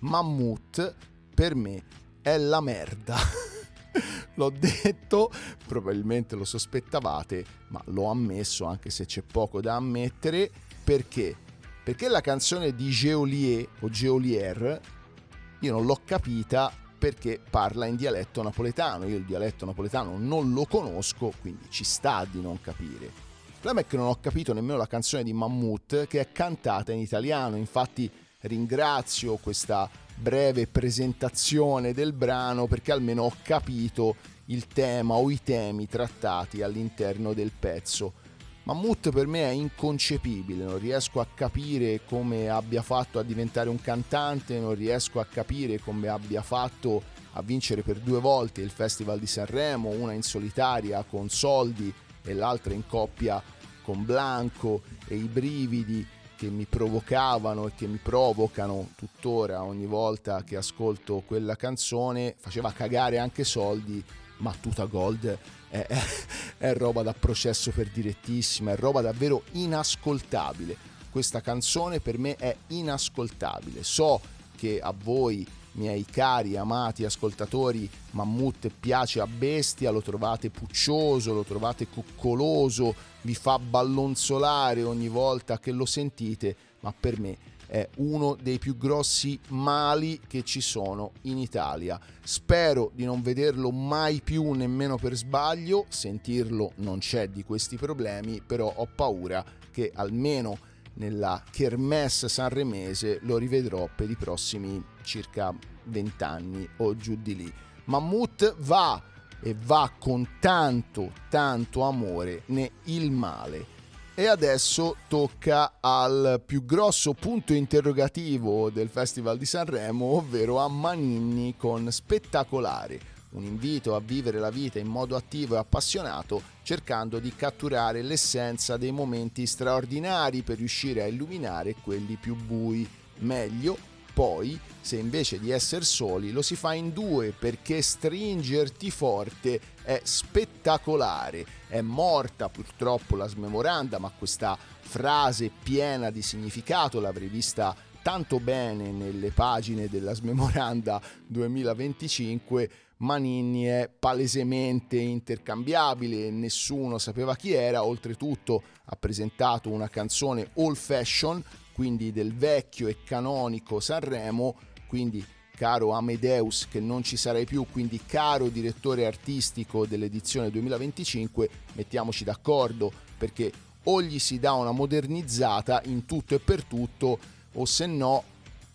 Mammut per me è la merda. L'ho detto, probabilmente lo sospettavate, ma l'ho ammesso anche se c'è poco da ammettere. Perché? Perché la canzone di Geolier o Geolier io non l'ho capita perché parla in dialetto napoletano. Io il dialetto napoletano non lo conosco, quindi ci sta di non capire. Il problema è che non ho capito nemmeno la canzone di Mammut che è cantata in italiano, infatti ringrazio questa breve presentazione del brano perché almeno ho capito il tema o i temi trattati all'interno del pezzo. Mammut per me è inconcepibile, non riesco a capire come abbia fatto a diventare un cantante, non riesco a capire come abbia fatto a vincere per due volte il Festival di Sanremo, una in solitaria con Soldi e l'altra in coppia con Blanco e i brividi che mi provocavano e che mi provocano tuttora ogni volta che ascolto quella canzone, faceva cagare anche soldi, ma Tuta Gold è, è, è roba da processo per direttissima, è roba davvero inascoltabile. Questa canzone per me è inascoltabile. So che a voi miei cari, amati ascoltatori, Mammut piace a bestia, lo trovate puccioso, lo trovate coccoloso, vi fa ballonzolare ogni volta che lo sentite, ma per me è uno dei più grossi mali che ci sono in Italia. Spero di non vederlo mai più nemmeno per sbaglio, sentirlo non c'è di questi problemi, però ho paura che almeno nella Kermesse sanremese lo rivedrò per i prossimi circa 20 anni o giù di lì. Mammut va e va con tanto tanto amore né il male. E adesso tocca al più grosso punto interrogativo del Festival di Sanremo, ovvero a Maninni con Spettacolare, un invito a vivere la vita in modo attivo e appassionato, cercando di catturare l'essenza dei momenti straordinari per riuscire a illuminare quelli più bui. Meglio, poi, se invece di essere soli, lo si fa in due perché stringerti forte è spettacolare. È morta purtroppo la smemoranda, ma questa frase piena di significato l'avrei vista tanto bene nelle pagine della smemoranda 2025 Manini è palesemente intercambiabile, nessuno sapeva chi era, oltretutto ha presentato una canzone old fashion, quindi del vecchio e canonico Sanremo, quindi caro Amedeus che non ci sarai più, quindi caro direttore artistico dell'edizione 2025, mettiamoci d'accordo perché o gli si dà una modernizzata in tutto e per tutto o se no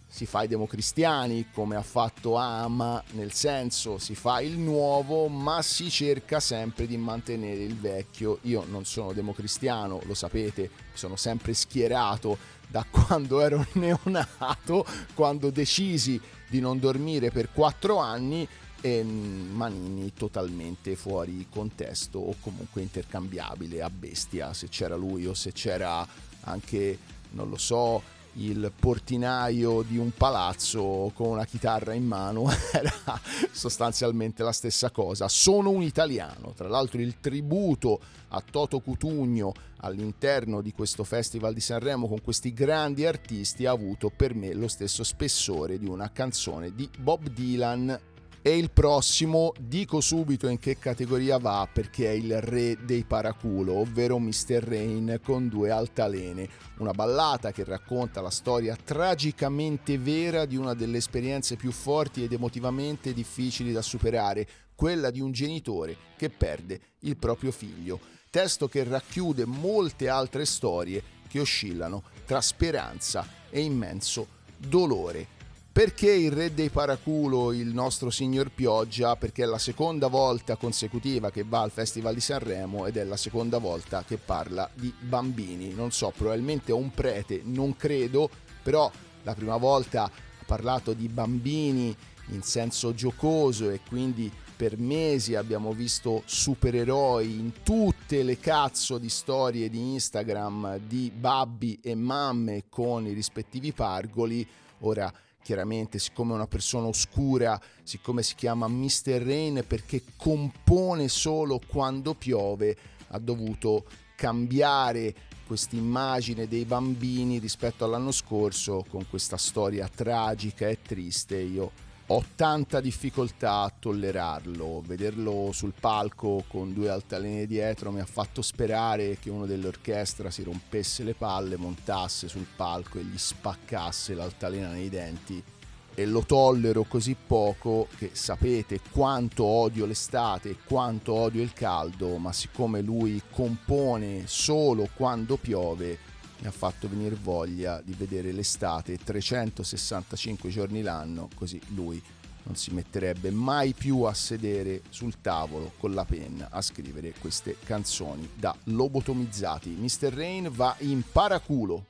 si fa i democristiani come ha fatto Ama, nel senso si fa il nuovo ma si cerca sempre di mantenere il vecchio. Io non sono democristiano, lo sapete, sono sempre schierato da quando ero neonato, quando decisi di non dormire per quattro anni e Manini totalmente fuori contesto o comunque intercambiabile a bestia se c'era lui o se c'era anche, non lo so, il portinaio di un palazzo con una chitarra in mano era sostanzialmente la stessa cosa. Sono un italiano, tra l'altro il tributo a Toto Cutugno all'interno di questo Festival di Sanremo con questi grandi artisti ha avuto per me lo stesso spessore di una canzone di Bob Dylan e il prossimo dico subito in che categoria va perché è il re dei paraculo, ovvero Mr. Rain con due altalene, una ballata che racconta la storia tragicamente vera di una delle esperienze più forti ed emotivamente difficili da superare, quella di un genitore che perde il proprio figlio. Testo che racchiude molte altre storie che oscillano tra speranza e immenso dolore. Perché il re dei paraculo, il nostro signor Pioggia? Perché è la seconda volta consecutiva che va al Festival di Sanremo ed è la seconda volta che parla di bambini. Non so, probabilmente è un prete, non credo, però la prima volta ha parlato di bambini in senso giocoso e quindi per mesi abbiamo visto supereroi in tutte le cazzo di storie di Instagram di babbi e mamme con i rispettivi pargoli. Ora chiaramente siccome è una persona oscura, siccome si chiama Mr. Rain perché compone solo quando piove, ha dovuto cambiare questa immagine dei bambini rispetto all'anno scorso con questa storia tragica e triste. Io ho tanta difficoltà a tollerarlo. Vederlo sul palco con due altalene dietro mi ha fatto sperare che uno dell'orchestra si rompesse le palle, montasse sul palco e gli spaccasse l'altalena nei denti. E lo tollero così poco che sapete quanto odio l'estate e quanto odio il caldo, ma siccome lui compone solo quando piove, mi ha fatto venire voglia di vedere l'estate 365 giorni l'anno, così lui non si metterebbe mai più a sedere sul tavolo con la penna a scrivere queste canzoni da lobotomizzati. Mr. Rain va in paraculo,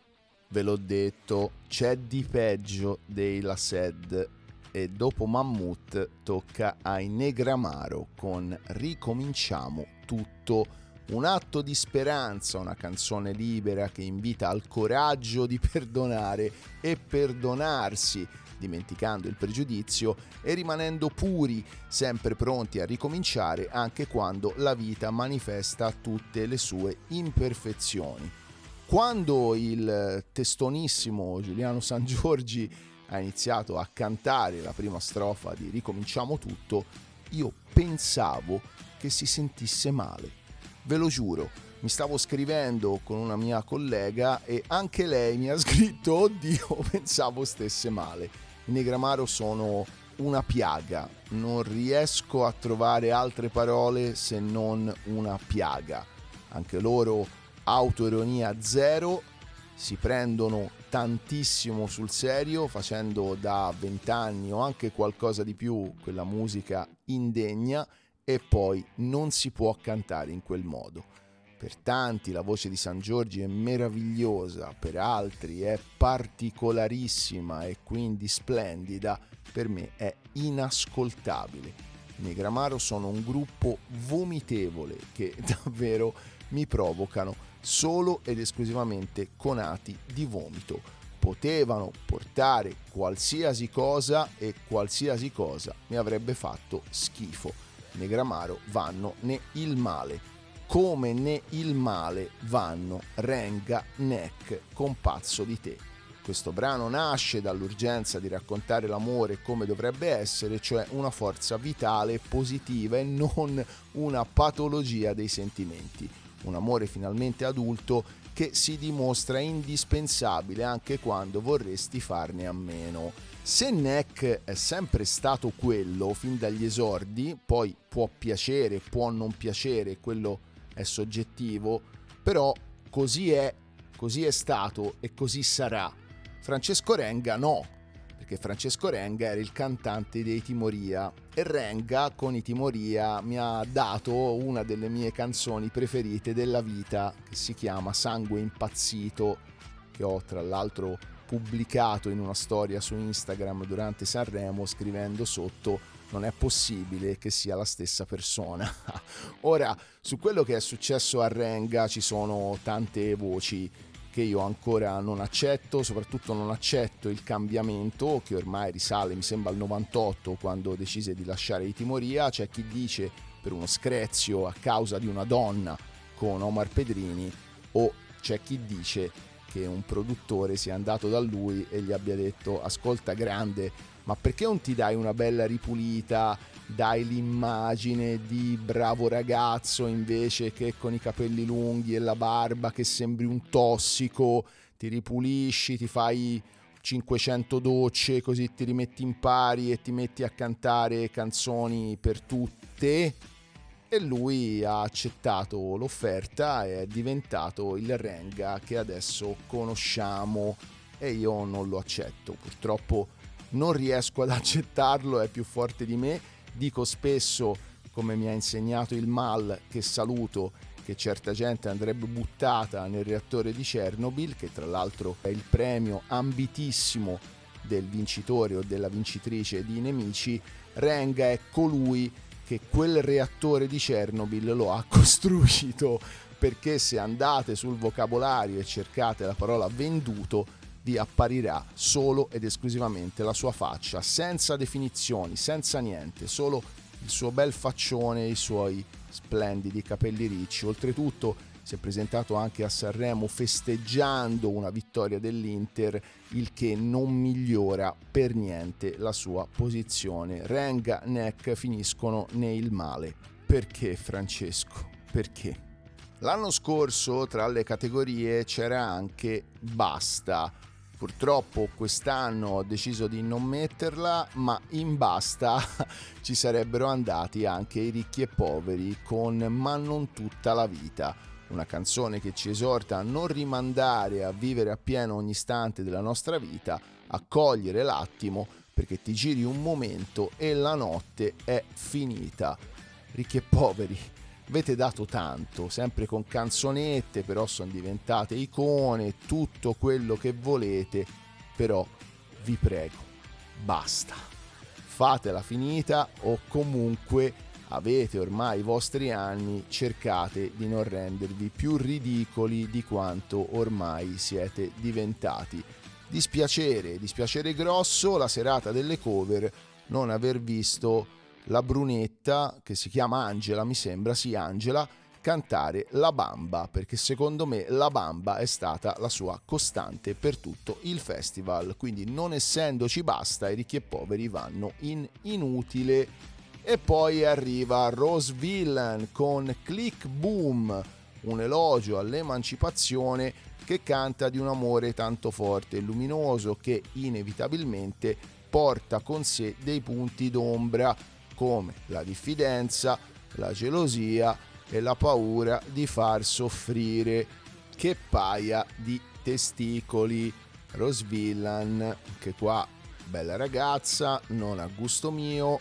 ve l'ho detto, c'è di peggio dei La Sed e dopo Mammut tocca ai Negramaro con Ricominciamo tutto un atto di speranza, una canzone libera che invita al coraggio di perdonare e perdonarsi, dimenticando il pregiudizio e rimanendo puri, sempre pronti a ricominciare anche quando la vita manifesta tutte le sue imperfezioni. Quando il testonissimo Giuliano San Giorgi ha iniziato a cantare la prima strofa di Ricominciamo tutto, io pensavo che si sentisse male ve lo giuro. Mi stavo scrivendo con una mia collega e anche lei mi ha scritto, oddio, pensavo stesse male. I Negramaro sono una piaga, non riesco a trovare altre parole se non una piaga. Anche loro autoironia zero, si prendono tantissimo sul serio facendo da vent'anni o anche qualcosa di più quella musica indegna e poi non si può cantare in quel modo. Per tanti la voce di San Giorgi è meravigliosa, per altri è particolarissima e quindi splendida, per me è inascoltabile. I Negramaro sono un gruppo vomitevole che davvero mi provocano solo ed esclusivamente conati di vomito. Potevano portare qualsiasi cosa e qualsiasi cosa mi avrebbe fatto schifo Negramaro vanno né il male. Come né il male vanno Renga, Neck, Compazzo di te. Questo brano nasce dall'urgenza di raccontare l'amore come dovrebbe essere, cioè una forza vitale, positiva e non una patologia dei sentimenti. Un amore finalmente adulto che si dimostra indispensabile anche quando vorresti farne a meno. Se Neck è sempre stato quello fin dagli esordi, poi può piacere, può non piacere, quello è soggettivo, però così è, così è stato e così sarà. Francesco Renga no, perché Francesco Renga era il cantante dei Timoria e Renga con i Timoria mi ha dato una delle mie canzoni preferite della vita che si chiama Sangue impazzito, che ho tra l'altro pubblicato in una storia su Instagram durante Sanremo scrivendo sotto non è possibile che sia la stessa persona. Ora, su quello che è successo a Renga ci sono tante voci che io ancora non accetto, soprattutto non accetto il cambiamento che ormai risale, mi sembra, al 98 quando decise di lasciare i Timoria, c'è chi dice per uno screzio a causa di una donna con Omar Pedrini o c'è chi dice che un produttore sia andato da lui e gli abbia detto ascolta grande ma perché non ti dai una bella ripulita? Dai l'immagine di bravo ragazzo invece che con i capelli lunghi e la barba che sembri un tossico ti ripulisci ti fai 500 docce così ti rimetti in pari e ti metti a cantare canzoni per tutte e lui ha accettato l'offerta e è diventato il Renga che adesso conosciamo e io non lo accetto. Purtroppo non riesco ad accettarlo, è più forte di me. Dico spesso, come mi ha insegnato il Mal, che saluto, che certa gente andrebbe buttata nel reattore di Chernobyl, che tra l'altro è il premio ambitissimo del vincitore o della vincitrice di Nemici. Renga è colui che quel reattore di Chernobyl lo ha costruito perché se andate sul vocabolario e cercate la parola venduto vi apparirà solo ed esclusivamente la sua faccia, senza definizioni, senza niente, solo il suo bel faccione, i suoi splendidi capelli ricci. Oltretutto si è presentato anche a Sanremo festeggiando una vittoria dell'Inter, il che non migliora per niente la sua posizione. Renga, Neck finiscono nel male. Perché Francesco? Perché? L'anno scorso tra le categorie c'era anche Basta. Purtroppo quest'anno ho deciso di non metterla, ma in basta ci sarebbero andati anche i ricchi e poveri con Ma non tutta la vita una canzone che ci esorta a non rimandare a vivere appieno ogni istante della nostra vita, a cogliere l'attimo perché ti giri un momento e la notte è finita. Ricchi e poveri, avete dato tanto, sempre con canzonette, però sono diventate icone, tutto quello che volete, però vi prego, basta. Fatela finita o comunque avete ormai i vostri anni, cercate di non rendervi più ridicoli di quanto ormai siete diventati. Dispiacere, dispiacere grosso la serata delle cover non aver visto la brunetta che si chiama Angela, mi sembra, sì Angela, cantare La Bamba, perché secondo me La Bamba è stata la sua costante per tutto il festival, quindi non essendoci basta, i ricchi e poveri vanno in inutile. E poi arriva Rose Villain con Click Boom, un elogio all'emancipazione che canta di un amore tanto forte e luminoso che inevitabilmente porta con sé dei punti d'ombra come la diffidenza, la gelosia e la paura di far soffrire. Che paia di testicoli. Rose Villan, che qua bella ragazza, non a gusto mio,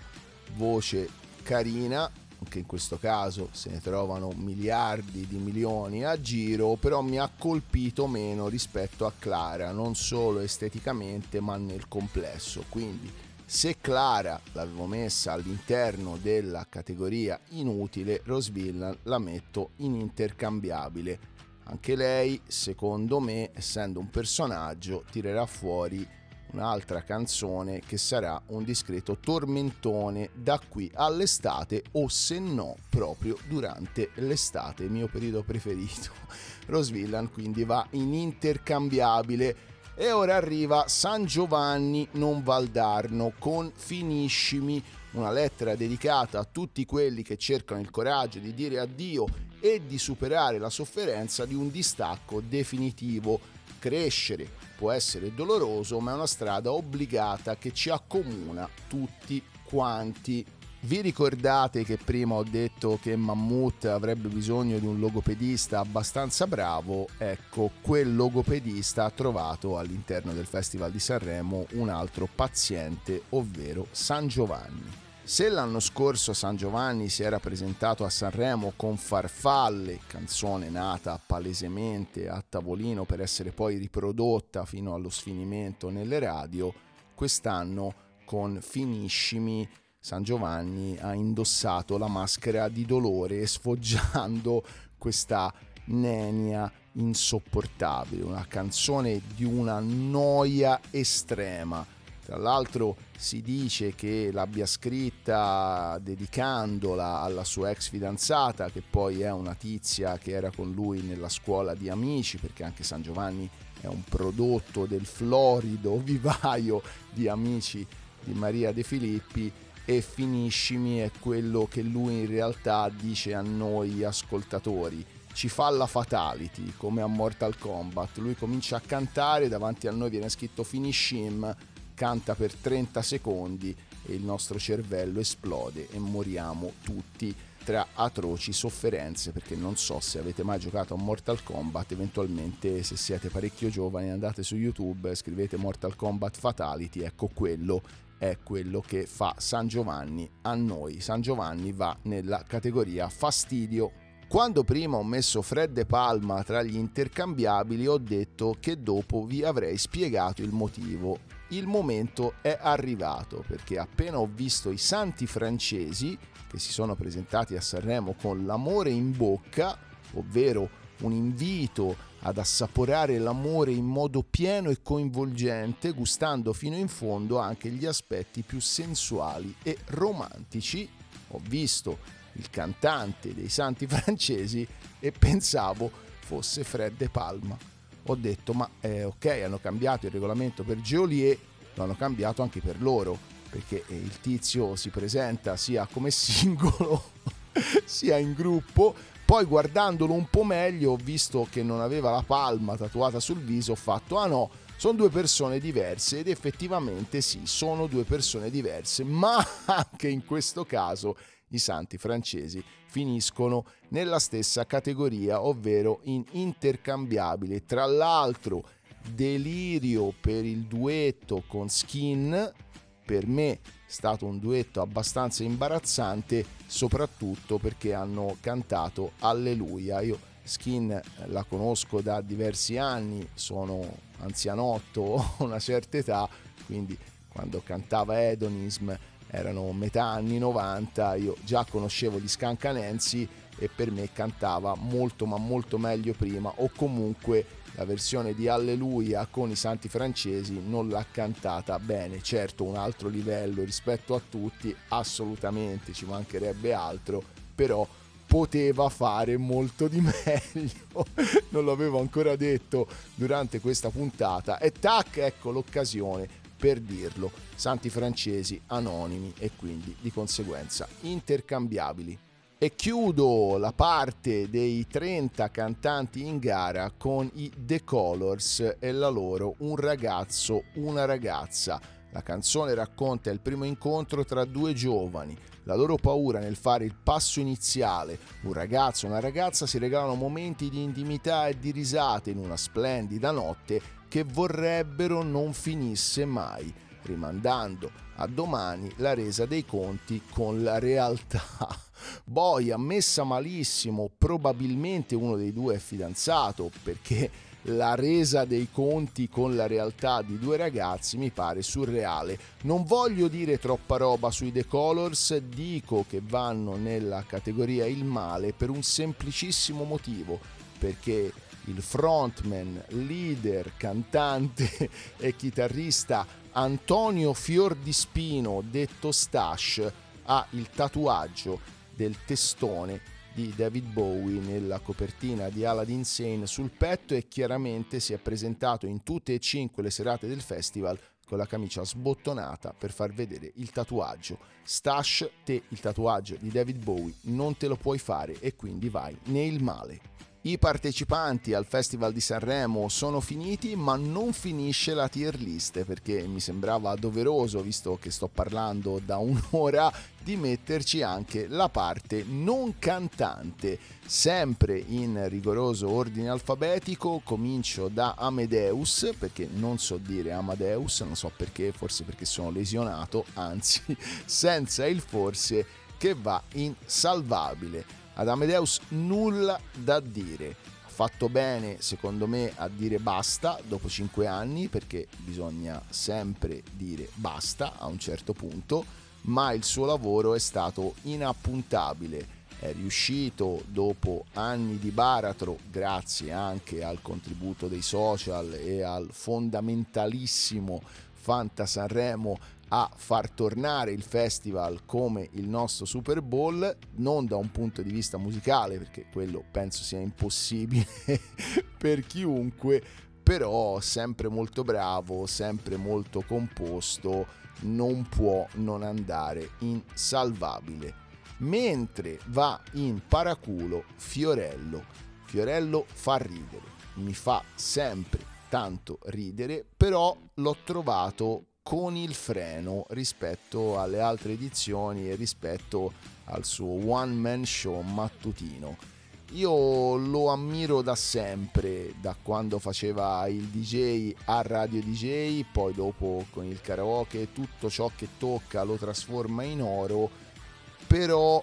voce carina, anche in questo caso se ne trovano miliardi di milioni a giro, però mi ha colpito meno rispetto a Clara, non solo esteticamente ma nel complesso. Quindi se Clara l'avevo messa all'interno della categoria inutile, Rosvillan la metto in intercambiabile. Anche lei, secondo me, essendo un personaggio, tirerà fuori un'altra canzone che sarà un discreto tormentone da qui all'estate o se no proprio durante l'estate, il mio periodo preferito. Rosvillan quindi va in intercambiabile e ora arriva San Giovanni non Valdarno con Finiscimi, una lettera dedicata a tutti quelli che cercano il coraggio di dire addio e di superare la sofferenza di un distacco definitivo. Crescere può essere doloroso, ma è una strada obbligata che ci accomuna tutti quanti. Vi ricordate che prima ho detto che Mammut avrebbe bisogno di un logopedista abbastanza bravo? Ecco, quel logopedista ha trovato all'interno del Festival di Sanremo un altro paziente, ovvero San Giovanni. Se l'anno scorso San Giovanni si era presentato a Sanremo con Farfalle, canzone nata palesemente a tavolino per essere poi riprodotta fino allo sfinimento nelle radio, quest'anno con Finiscimi San Giovanni ha indossato la maschera di dolore sfoggiando questa nenia insopportabile, una canzone di una noia estrema. Tra l'altro si dice che l'abbia scritta dedicandola alla sua ex fidanzata, che poi è una tizia che era con lui nella scuola di amici, perché anche San Giovanni è un prodotto del florido vivaio di amici di Maria De Filippi e finiscimi è quello che lui in realtà dice a noi ascoltatori. Ci fa la fatality come a Mortal Kombat. Lui comincia a cantare, davanti a noi viene scritto finish him, canta per 30 secondi e il nostro cervello esplode e moriamo tutti tra atroci sofferenze perché non so se avete mai giocato a Mortal Kombat eventualmente se siete parecchio giovani andate su YouTube scrivete Mortal Kombat Fatality ecco quello è quello che fa San Giovanni a noi. San Giovanni va nella categoria fastidio. Quando prima ho messo Fred De Palma tra gli intercambiabili ho detto che dopo vi avrei spiegato il motivo. Il momento è arrivato perché appena ho visto i santi francesi che si sono presentati a Sanremo con l'amore in bocca, ovvero un invito ad assaporare l'amore in modo pieno e coinvolgente, gustando fino in fondo anche gli aspetti più sensuali e romantici. Ho visto il cantante dei Santi Francesi e pensavo fosse Fred De Palma. Ho detto, ma eh, ok, hanno cambiato il regolamento per Geolier, lo hanno cambiato anche per loro, perché eh, il tizio si presenta sia come singolo sia in gruppo. Poi guardandolo un po' meglio ho visto che non aveva la palma tatuata sul viso, ho fatto ah no, sono due persone diverse ed effettivamente sì, sono due persone diverse, ma anche in questo caso i santi francesi finiscono nella stessa categoria, ovvero in intercambiabile. Tra l'altro, delirio per il duetto con Skin per me è stato un duetto abbastanza imbarazzante, soprattutto perché hanno cantato Alleluia. Io Skin eh, la conosco da diversi anni, sono anzianotto, ho una certa età, quindi quando cantava Edonism erano metà anni 90, io già conoscevo gli Scancanensi e per me cantava molto ma molto meglio prima o comunque la versione di Alleluia con i santi francesi non l'ha cantata bene, certo un altro livello rispetto a tutti, assolutamente ci mancherebbe altro, però poteva fare molto di meglio, non l'avevo ancora detto durante questa puntata. E tac, ecco l'occasione per dirlo, santi francesi anonimi e quindi di conseguenza intercambiabili. E chiudo la parte dei 30 cantanti in gara con i The Colors e la loro Un ragazzo, una ragazza. La canzone racconta il primo incontro tra due giovani, la loro paura nel fare il passo iniziale. Un ragazzo e una ragazza si regalano momenti di intimità e di risate in una splendida notte che vorrebbero non finisse mai, rimandando a domani la resa dei conti con la realtà. Boia, messa malissimo, probabilmente uno dei due è fidanzato perché la resa dei conti con la realtà di due ragazzi mi pare surreale. Non voglio dire troppa roba sui The Colors, dico che vanno nella categoria il male per un semplicissimo motivo, perché il frontman, leader, cantante e chitarrista Antonio Fiordispino, detto Stash, ha il tatuaggio del testone di David Bowie nella copertina di Aladdin Sane sul petto e chiaramente si è presentato in tutte e cinque le serate del festival con la camicia sbottonata per far vedere il tatuaggio. Stash, te il tatuaggio di David Bowie non te lo puoi fare e quindi vai nel male. I partecipanti al Festival di Sanremo sono finiti, ma non finisce la tier list perché mi sembrava doveroso, visto che sto parlando da un'ora, di metterci anche la parte non cantante. Sempre in rigoroso ordine alfabetico, comincio da Amedeus, perché non so dire Amadeus, non so perché, forse perché sono lesionato, anzi, senza il forse che va in salvabile. Ad Amadeus nulla da dire. Ha fatto bene, secondo me, a dire basta dopo 5 anni, perché bisogna sempre dire basta a un certo punto, ma il suo lavoro è stato inappuntabile. È riuscito dopo anni di baratro, grazie anche al contributo dei social e al fondamentalissimo Fanta Sanremo, a far tornare il festival come il nostro Super Bowl, non da un punto di vista musicale, perché quello penso sia impossibile per chiunque, però sempre molto bravo, sempre molto composto, non può non andare in salvabile. Mentre va in paraculo Fiorello. Fiorello fa ridere, mi fa sempre tanto ridere, però l'ho trovato con il freno rispetto alle altre edizioni e rispetto al suo one man show mattutino. Io lo ammiro da sempre, da quando faceva il DJ a Radio DJ, poi dopo con il karaoke, tutto ciò che tocca lo trasforma in oro, però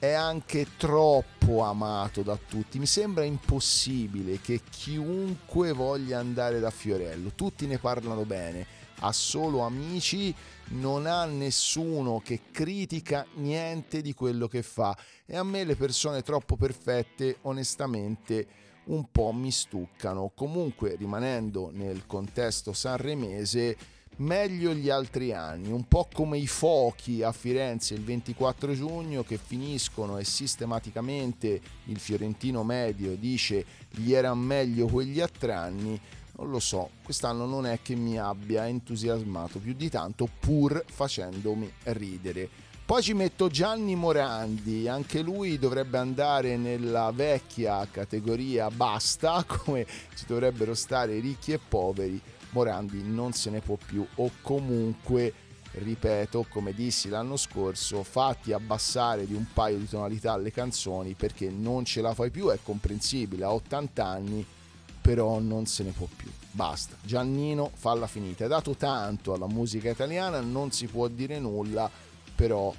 è anche troppo amato da tutti. Mi sembra impossibile che chiunque voglia andare da Fiorello, tutti ne parlano bene ha solo amici, non ha nessuno che critica niente di quello che fa e a me le persone troppo perfette onestamente un po' mi stuccano. Comunque rimanendo nel contesto sanremese meglio gli altri anni, un po' come i fuochi a Firenze il 24 giugno che finiscono e sistematicamente il fiorentino medio dice gli era meglio quegli altri anni non lo so, quest'anno non è che mi abbia entusiasmato più di tanto pur facendomi ridere. Poi ci metto Gianni Morandi, anche lui dovrebbe andare nella vecchia categoria basta, come ci dovrebbero stare ricchi e poveri. Morandi non se ne può più o comunque, ripeto, come dissi l'anno scorso, fatti abbassare di un paio di tonalità le canzoni perché non ce la fai più, è comprensibile, a 80 anni però non se ne può più. Basta, Giannino falla finita. È dato tanto alla musica italiana, non si può dire nulla, però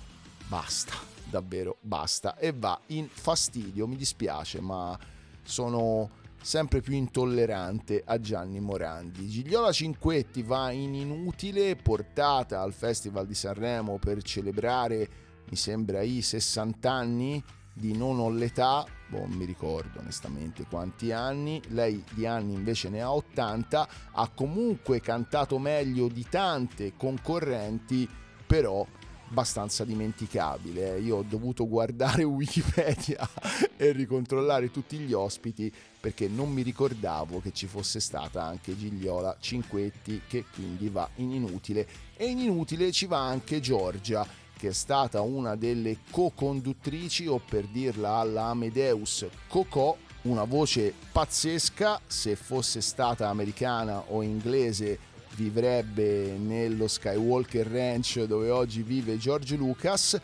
basta, davvero basta. E va in fastidio, mi dispiace, ma sono sempre più intollerante a Gianni Morandi. Gigliola Cinquetti va in inutile, portata al Festival di Sanremo per celebrare, mi sembra, i 60 anni di Non ho l'età, boh, non mi ricordo onestamente quanti anni, lei di anni invece ne ha 80, ha comunque cantato meglio di tante concorrenti, però abbastanza dimenticabile. Io ho dovuto guardare Wikipedia e ricontrollare tutti gli ospiti perché non mi ricordavo che ci fosse stata anche Gigliola Cinquetti che quindi va in inutile. E in inutile ci va anche Giorgia che è stata una delle co-conduttrici o per dirla alla Amadeus Cocò una voce pazzesca se fosse stata americana o inglese vivrebbe nello Skywalker Ranch dove oggi vive George Lucas,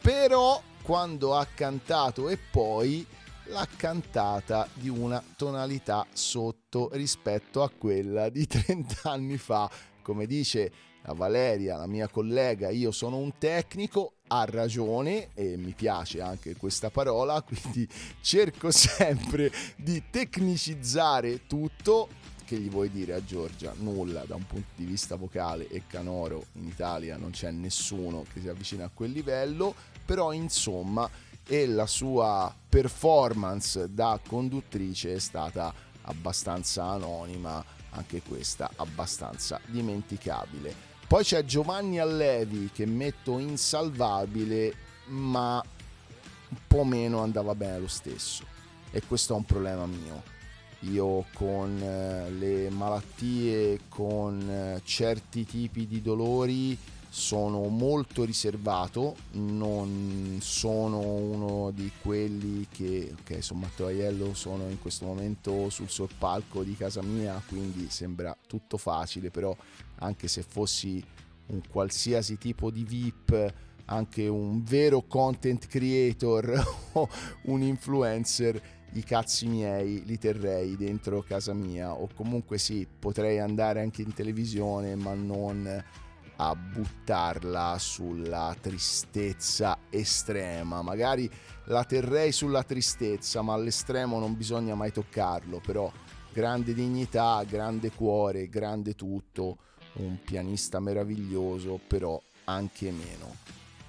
però quando ha cantato e poi l'ha cantata di una tonalità sotto rispetto a quella di 30 anni fa. Come dice la Valeria, la mia collega, io sono un tecnico, ha ragione e mi piace anche questa parola, quindi cerco sempre di tecnicizzare tutto che gli vuoi dire a Giorgia? Nulla da un punto di vista vocale e canoro in Italia non c'è nessuno che si avvicina a quel livello, però insomma e la sua performance da conduttrice è stata abbastanza anonima, anche questa abbastanza dimenticabile. Poi c'è Giovanni Allevi che metto insalvabile, ma un po' meno andava bene lo stesso. E questo è un problema mio io con eh, le malattie, con eh, certi tipi di dolori sono molto riservato, non sono uno di quelli che, ok, sono Matteo Aiello, sono in questo momento sul palco di casa mia, quindi sembra tutto facile, però anche se fossi un qualsiasi tipo di VIP, anche un vero content creator o un influencer, i cazzi miei li terrei dentro casa mia o comunque sì, potrei andare anche in televisione ma non a buttarla sulla tristezza estrema. Magari la terrei sulla tristezza, ma all'estremo non bisogna mai toccarlo, però grande dignità, grande cuore, grande tutto, un pianista meraviglioso, però anche meno.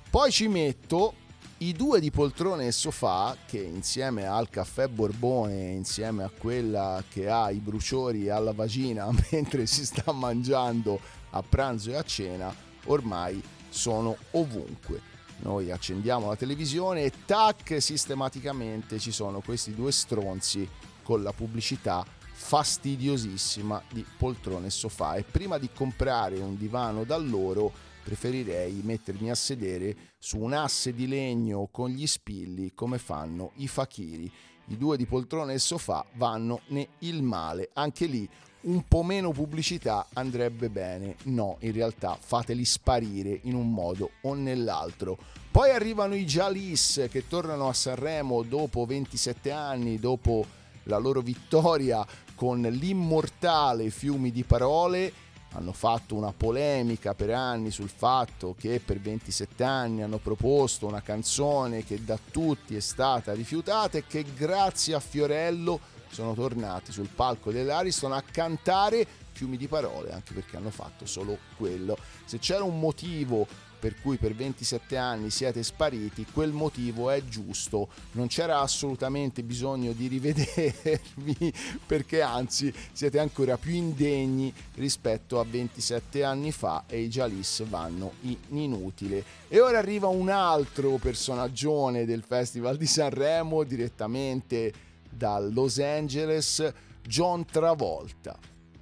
Poi ci metto i due di poltrone e sofà, che insieme al caffè Borbone, insieme a quella che ha i bruciori alla vagina mentre si sta mangiando a pranzo e a cena, ormai sono ovunque. Noi accendiamo la televisione e tac, sistematicamente ci sono questi due stronzi con la pubblicità fastidiosissima di poltrone e sofà e prima di comprare un divano da loro preferirei mettermi a sedere su un asse di legno con gli spilli come fanno i fakiri. I due di poltrone e sofà vanno nel male. Anche lì un po' meno pubblicità andrebbe bene. No, in realtà fateli sparire in un modo o nell'altro. Poi arrivano i Jalis che tornano a Sanremo dopo 27 anni, dopo la loro vittoria con l'immortale Fiumi di Parole hanno fatto una polemica per anni sul fatto che per 27 anni hanno proposto una canzone che da tutti è stata rifiutata e che grazie a Fiorello sono tornati sul palco dell'Ariston a cantare fiumi di parole, anche perché hanno fatto solo quello. Se c'era un motivo per cui per 27 anni siete spariti, quel motivo è giusto, non c'era assolutamente bisogno di rivedervi perché anzi siete ancora più indegni rispetto a 27 anni fa e i Jalis vanno in inutile. E ora arriva un altro personaggio del Festival di Sanremo direttamente da Los Angeles, John Travolta.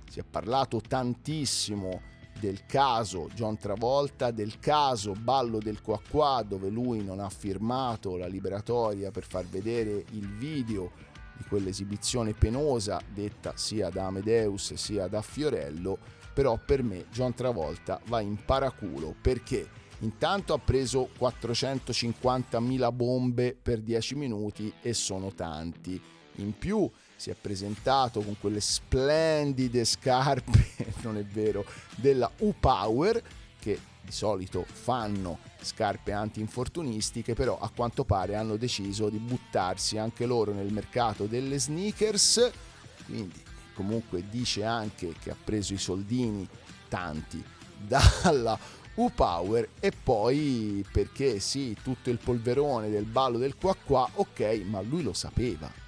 Si è parlato tantissimo del caso John Travolta, del caso Ballo del Qua dove lui non ha firmato la liberatoria per far vedere il video di quell'esibizione penosa detta sia da Amedeus sia da Fiorello, però per me John Travolta va in paraculo perché intanto ha preso 450.000 bombe per 10 minuti e sono tanti. In più si è presentato con quelle splendide scarpe, non è vero, della U-Power che di solito fanno scarpe anti-infortunistiche, però a quanto pare hanno deciso di buttarsi anche loro nel mercato delle sneakers, quindi comunque dice anche che ha preso i soldini tanti dalla U-Power. E poi perché sì, tutto il polverone del ballo del qua qua, ok, ma lui lo sapeva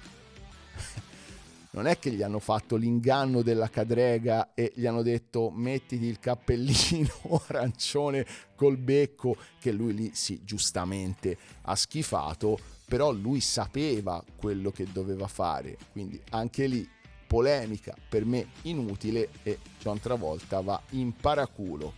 non è che gli hanno fatto l'inganno della cadrega e gli hanno detto mettiti il cappellino arancione col becco che lui lì sì giustamente ha schifato però lui sapeva quello che doveva fare. Quindi anche lì polemica per me inutile e John Travolta va in paraculo.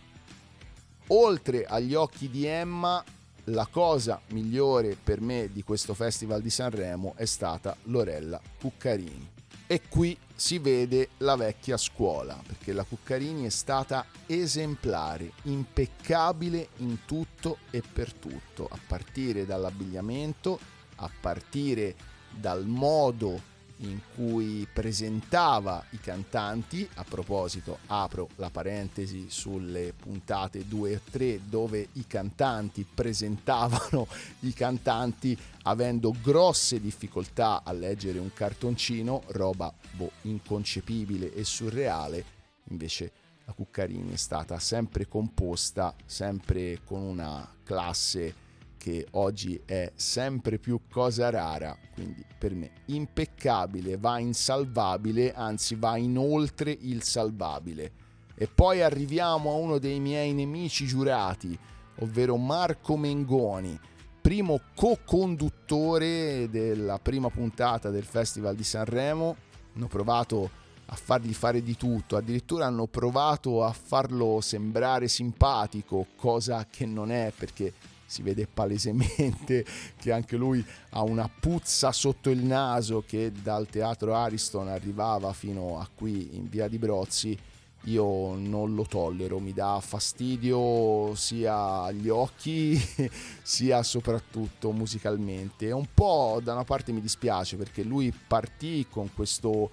Oltre agli occhi di Emma la cosa migliore per me di questo festival di Sanremo è stata Lorella Cuccarini e qui si vede la vecchia scuola, perché la Cuccarini è stata esemplare, impeccabile in tutto e per tutto, a partire dall'abbigliamento, a partire dal modo in cui presentava i cantanti, a proposito apro la parentesi sulle puntate 2 e 3 dove i cantanti presentavano i cantanti avendo grosse difficoltà a leggere un cartoncino, roba boh, inconcepibile e surreale, invece la Cuccarini è stata sempre composta, sempre con una classe che oggi è sempre più cosa rara, quindi per me impeccabile, va insalvabile, anzi va in oltre il salvabile. E poi arriviamo a uno dei miei nemici giurati, ovvero Marco Mengoni, primo co-conduttore della prima puntata del Festival di Sanremo. Hanno provato a fargli fare di tutto, addirittura hanno provato a farlo sembrare simpatico, cosa che non è perché si vede palesemente che anche lui ha una puzza sotto il naso che dal teatro Ariston arrivava fino a qui in via di Brozzi io non lo tollero, mi dà fastidio sia agli occhi sia soprattutto musicalmente. Un po' da una parte mi dispiace perché lui partì con questo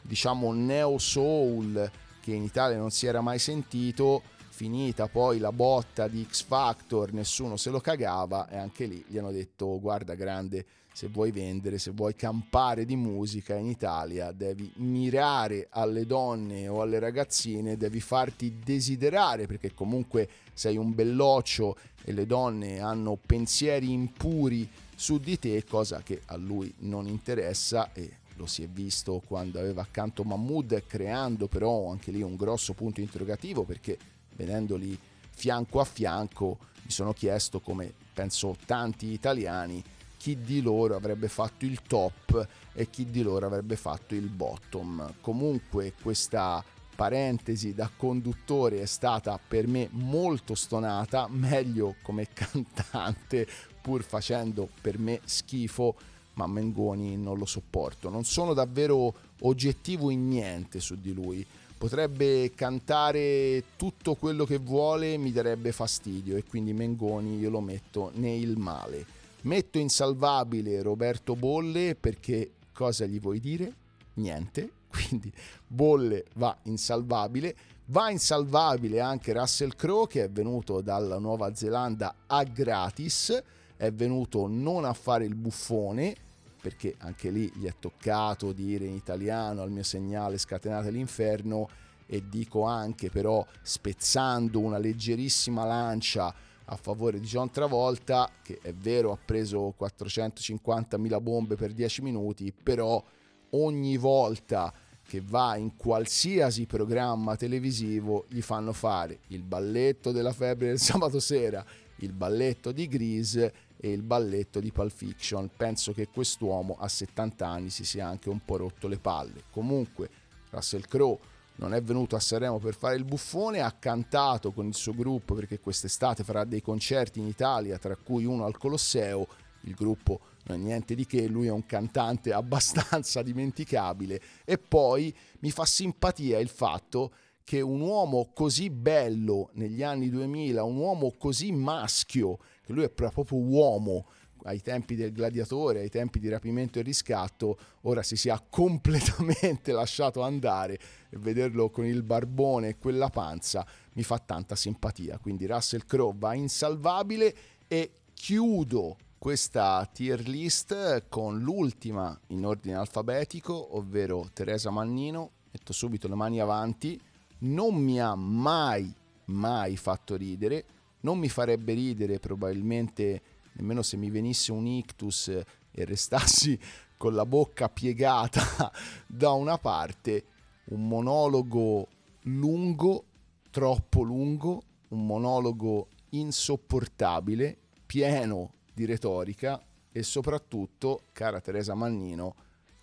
diciamo neo soul che in Italia non si era mai sentito finita poi la botta di X Factor, nessuno se lo cagava e anche lì gli hanno detto guarda grande, se vuoi vendere, se vuoi campare di musica in Italia, devi mirare alle donne o alle ragazzine, devi farti desiderare perché comunque sei un belloccio e le donne hanno pensieri impuri su di te, cosa che a lui non interessa e lo si è visto quando aveva accanto Mahmood creando però anche lì un grosso punto interrogativo perché vedendoli fianco a fianco, mi sono chiesto, come penso tanti italiani, chi di loro avrebbe fatto il top e chi di loro avrebbe fatto il bottom. Comunque questa parentesi da conduttore è stata per me molto stonata, meglio come cantante, pur facendo per me schifo, ma Mengoni non lo sopporto. Non sono davvero oggettivo in niente su di lui potrebbe cantare tutto quello che vuole, mi darebbe fastidio e quindi Mengoni io lo metto nel male. Metto insalvabile Roberto Bolle perché cosa gli vuoi dire? Niente, quindi Bolle va insalvabile. Va insalvabile anche Russell Crowe che è venuto dalla Nuova Zelanda a gratis, è venuto non a fare il buffone, perché anche lì gli è toccato dire in italiano al mio segnale scatenate l'inferno e dico anche però spezzando una leggerissima lancia a favore di John Travolta che è vero ha preso 450.000 bombe per 10 minuti però ogni volta che va in qualsiasi programma televisivo gli fanno fare il balletto della febbre del sabato sera il balletto di Grease e il balletto di Pulp Fiction. Penso che quest'uomo a 70 anni si sia anche un po' rotto le palle. Comunque, Russell Crowe non è venuto a Sanremo per fare il buffone, ha cantato con il suo gruppo perché quest'estate farà dei concerti in Italia, tra cui uno al Colosseo. Il gruppo non è niente di che, lui è un cantante abbastanza dimenticabile. E poi mi fa simpatia il fatto che un uomo così bello negli anni 2000, un uomo così maschio, che lui è proprio uomo, ai tempi del gladiatore, ai tempi di rapimento e riscatto, ora si sia completamente lasciato andare e vederlo con il barbone e quella panza mi fa tanta simpatia. Quindi Russell Crowe va insalvabile e chiudo questa tier list con l'ultima in ordine alfabetico, ovvero Teresa Mannino. Metto subito le mani avanti. Non mi ha mai, mai fatto ridere. Non mi farebbe ridere probabilmente nemmeno se mi venisse un ictus e restassi con la bocca piegata da una parte. Un monologo lungo, troppo lungo, un monologo insopportabile, pieno di retorica e soprattutto, cara Teresa Mannino,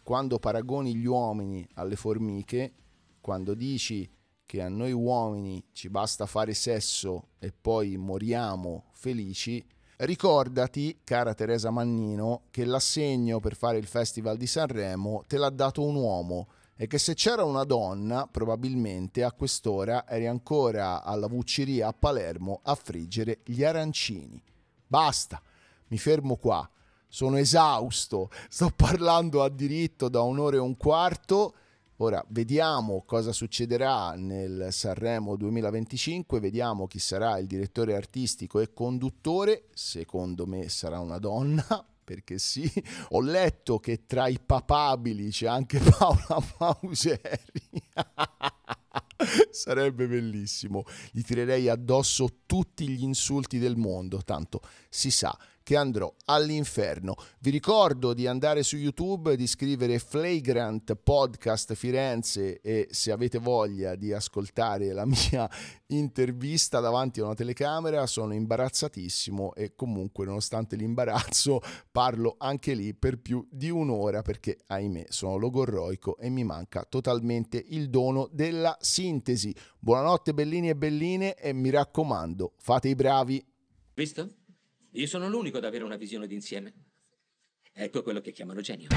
quando paragoni gli uomini alle formiche, quando dici che a noi uomini ci basta fare sesso e poi moriamo felici, ricordati, cara Teresa Mannino, che l'assegno per fare il Festival di Sanremo te l'ha dato un uomo e che se c'era una donna, probabilmente a quest'ora eri ancora alla vucceria a Palermo a friggere gli arancini. Basta! mi fermo qua, sono esausto, sto parlando a diritto da un'ora e un quarto. Ora vediamo cosa succederà nel Sanremo 2025, vediamo chi sarà il direttore artistico e conduttore, secondo me sarà una donna, perché sì, ho letto che tra i papabili c'è anche Paola Mauseri. Sarebbe bellissimo. Gli tirerei addosso tutti gli insulti del mondo, tanto si sa che andrò all'inferno. Vi ricordo di andare su YouTube, di scrivere Flagrant Podcast Firenze e se avete voglia di ascoltare la mia intervista davanti a una telecamera sono imbarazzatissimo e comunque nonostante l'imbarazzo parlo anche lì per più di un'ora perché ahimè sono logorroico e mi manca totalmente il dono della sintesi. Buonanotte bellini e belline e mi raccomando fate i bravi. Visto? Io sono l'unico ad avere una visione d'insieme. Ecco quello che chiamano genio.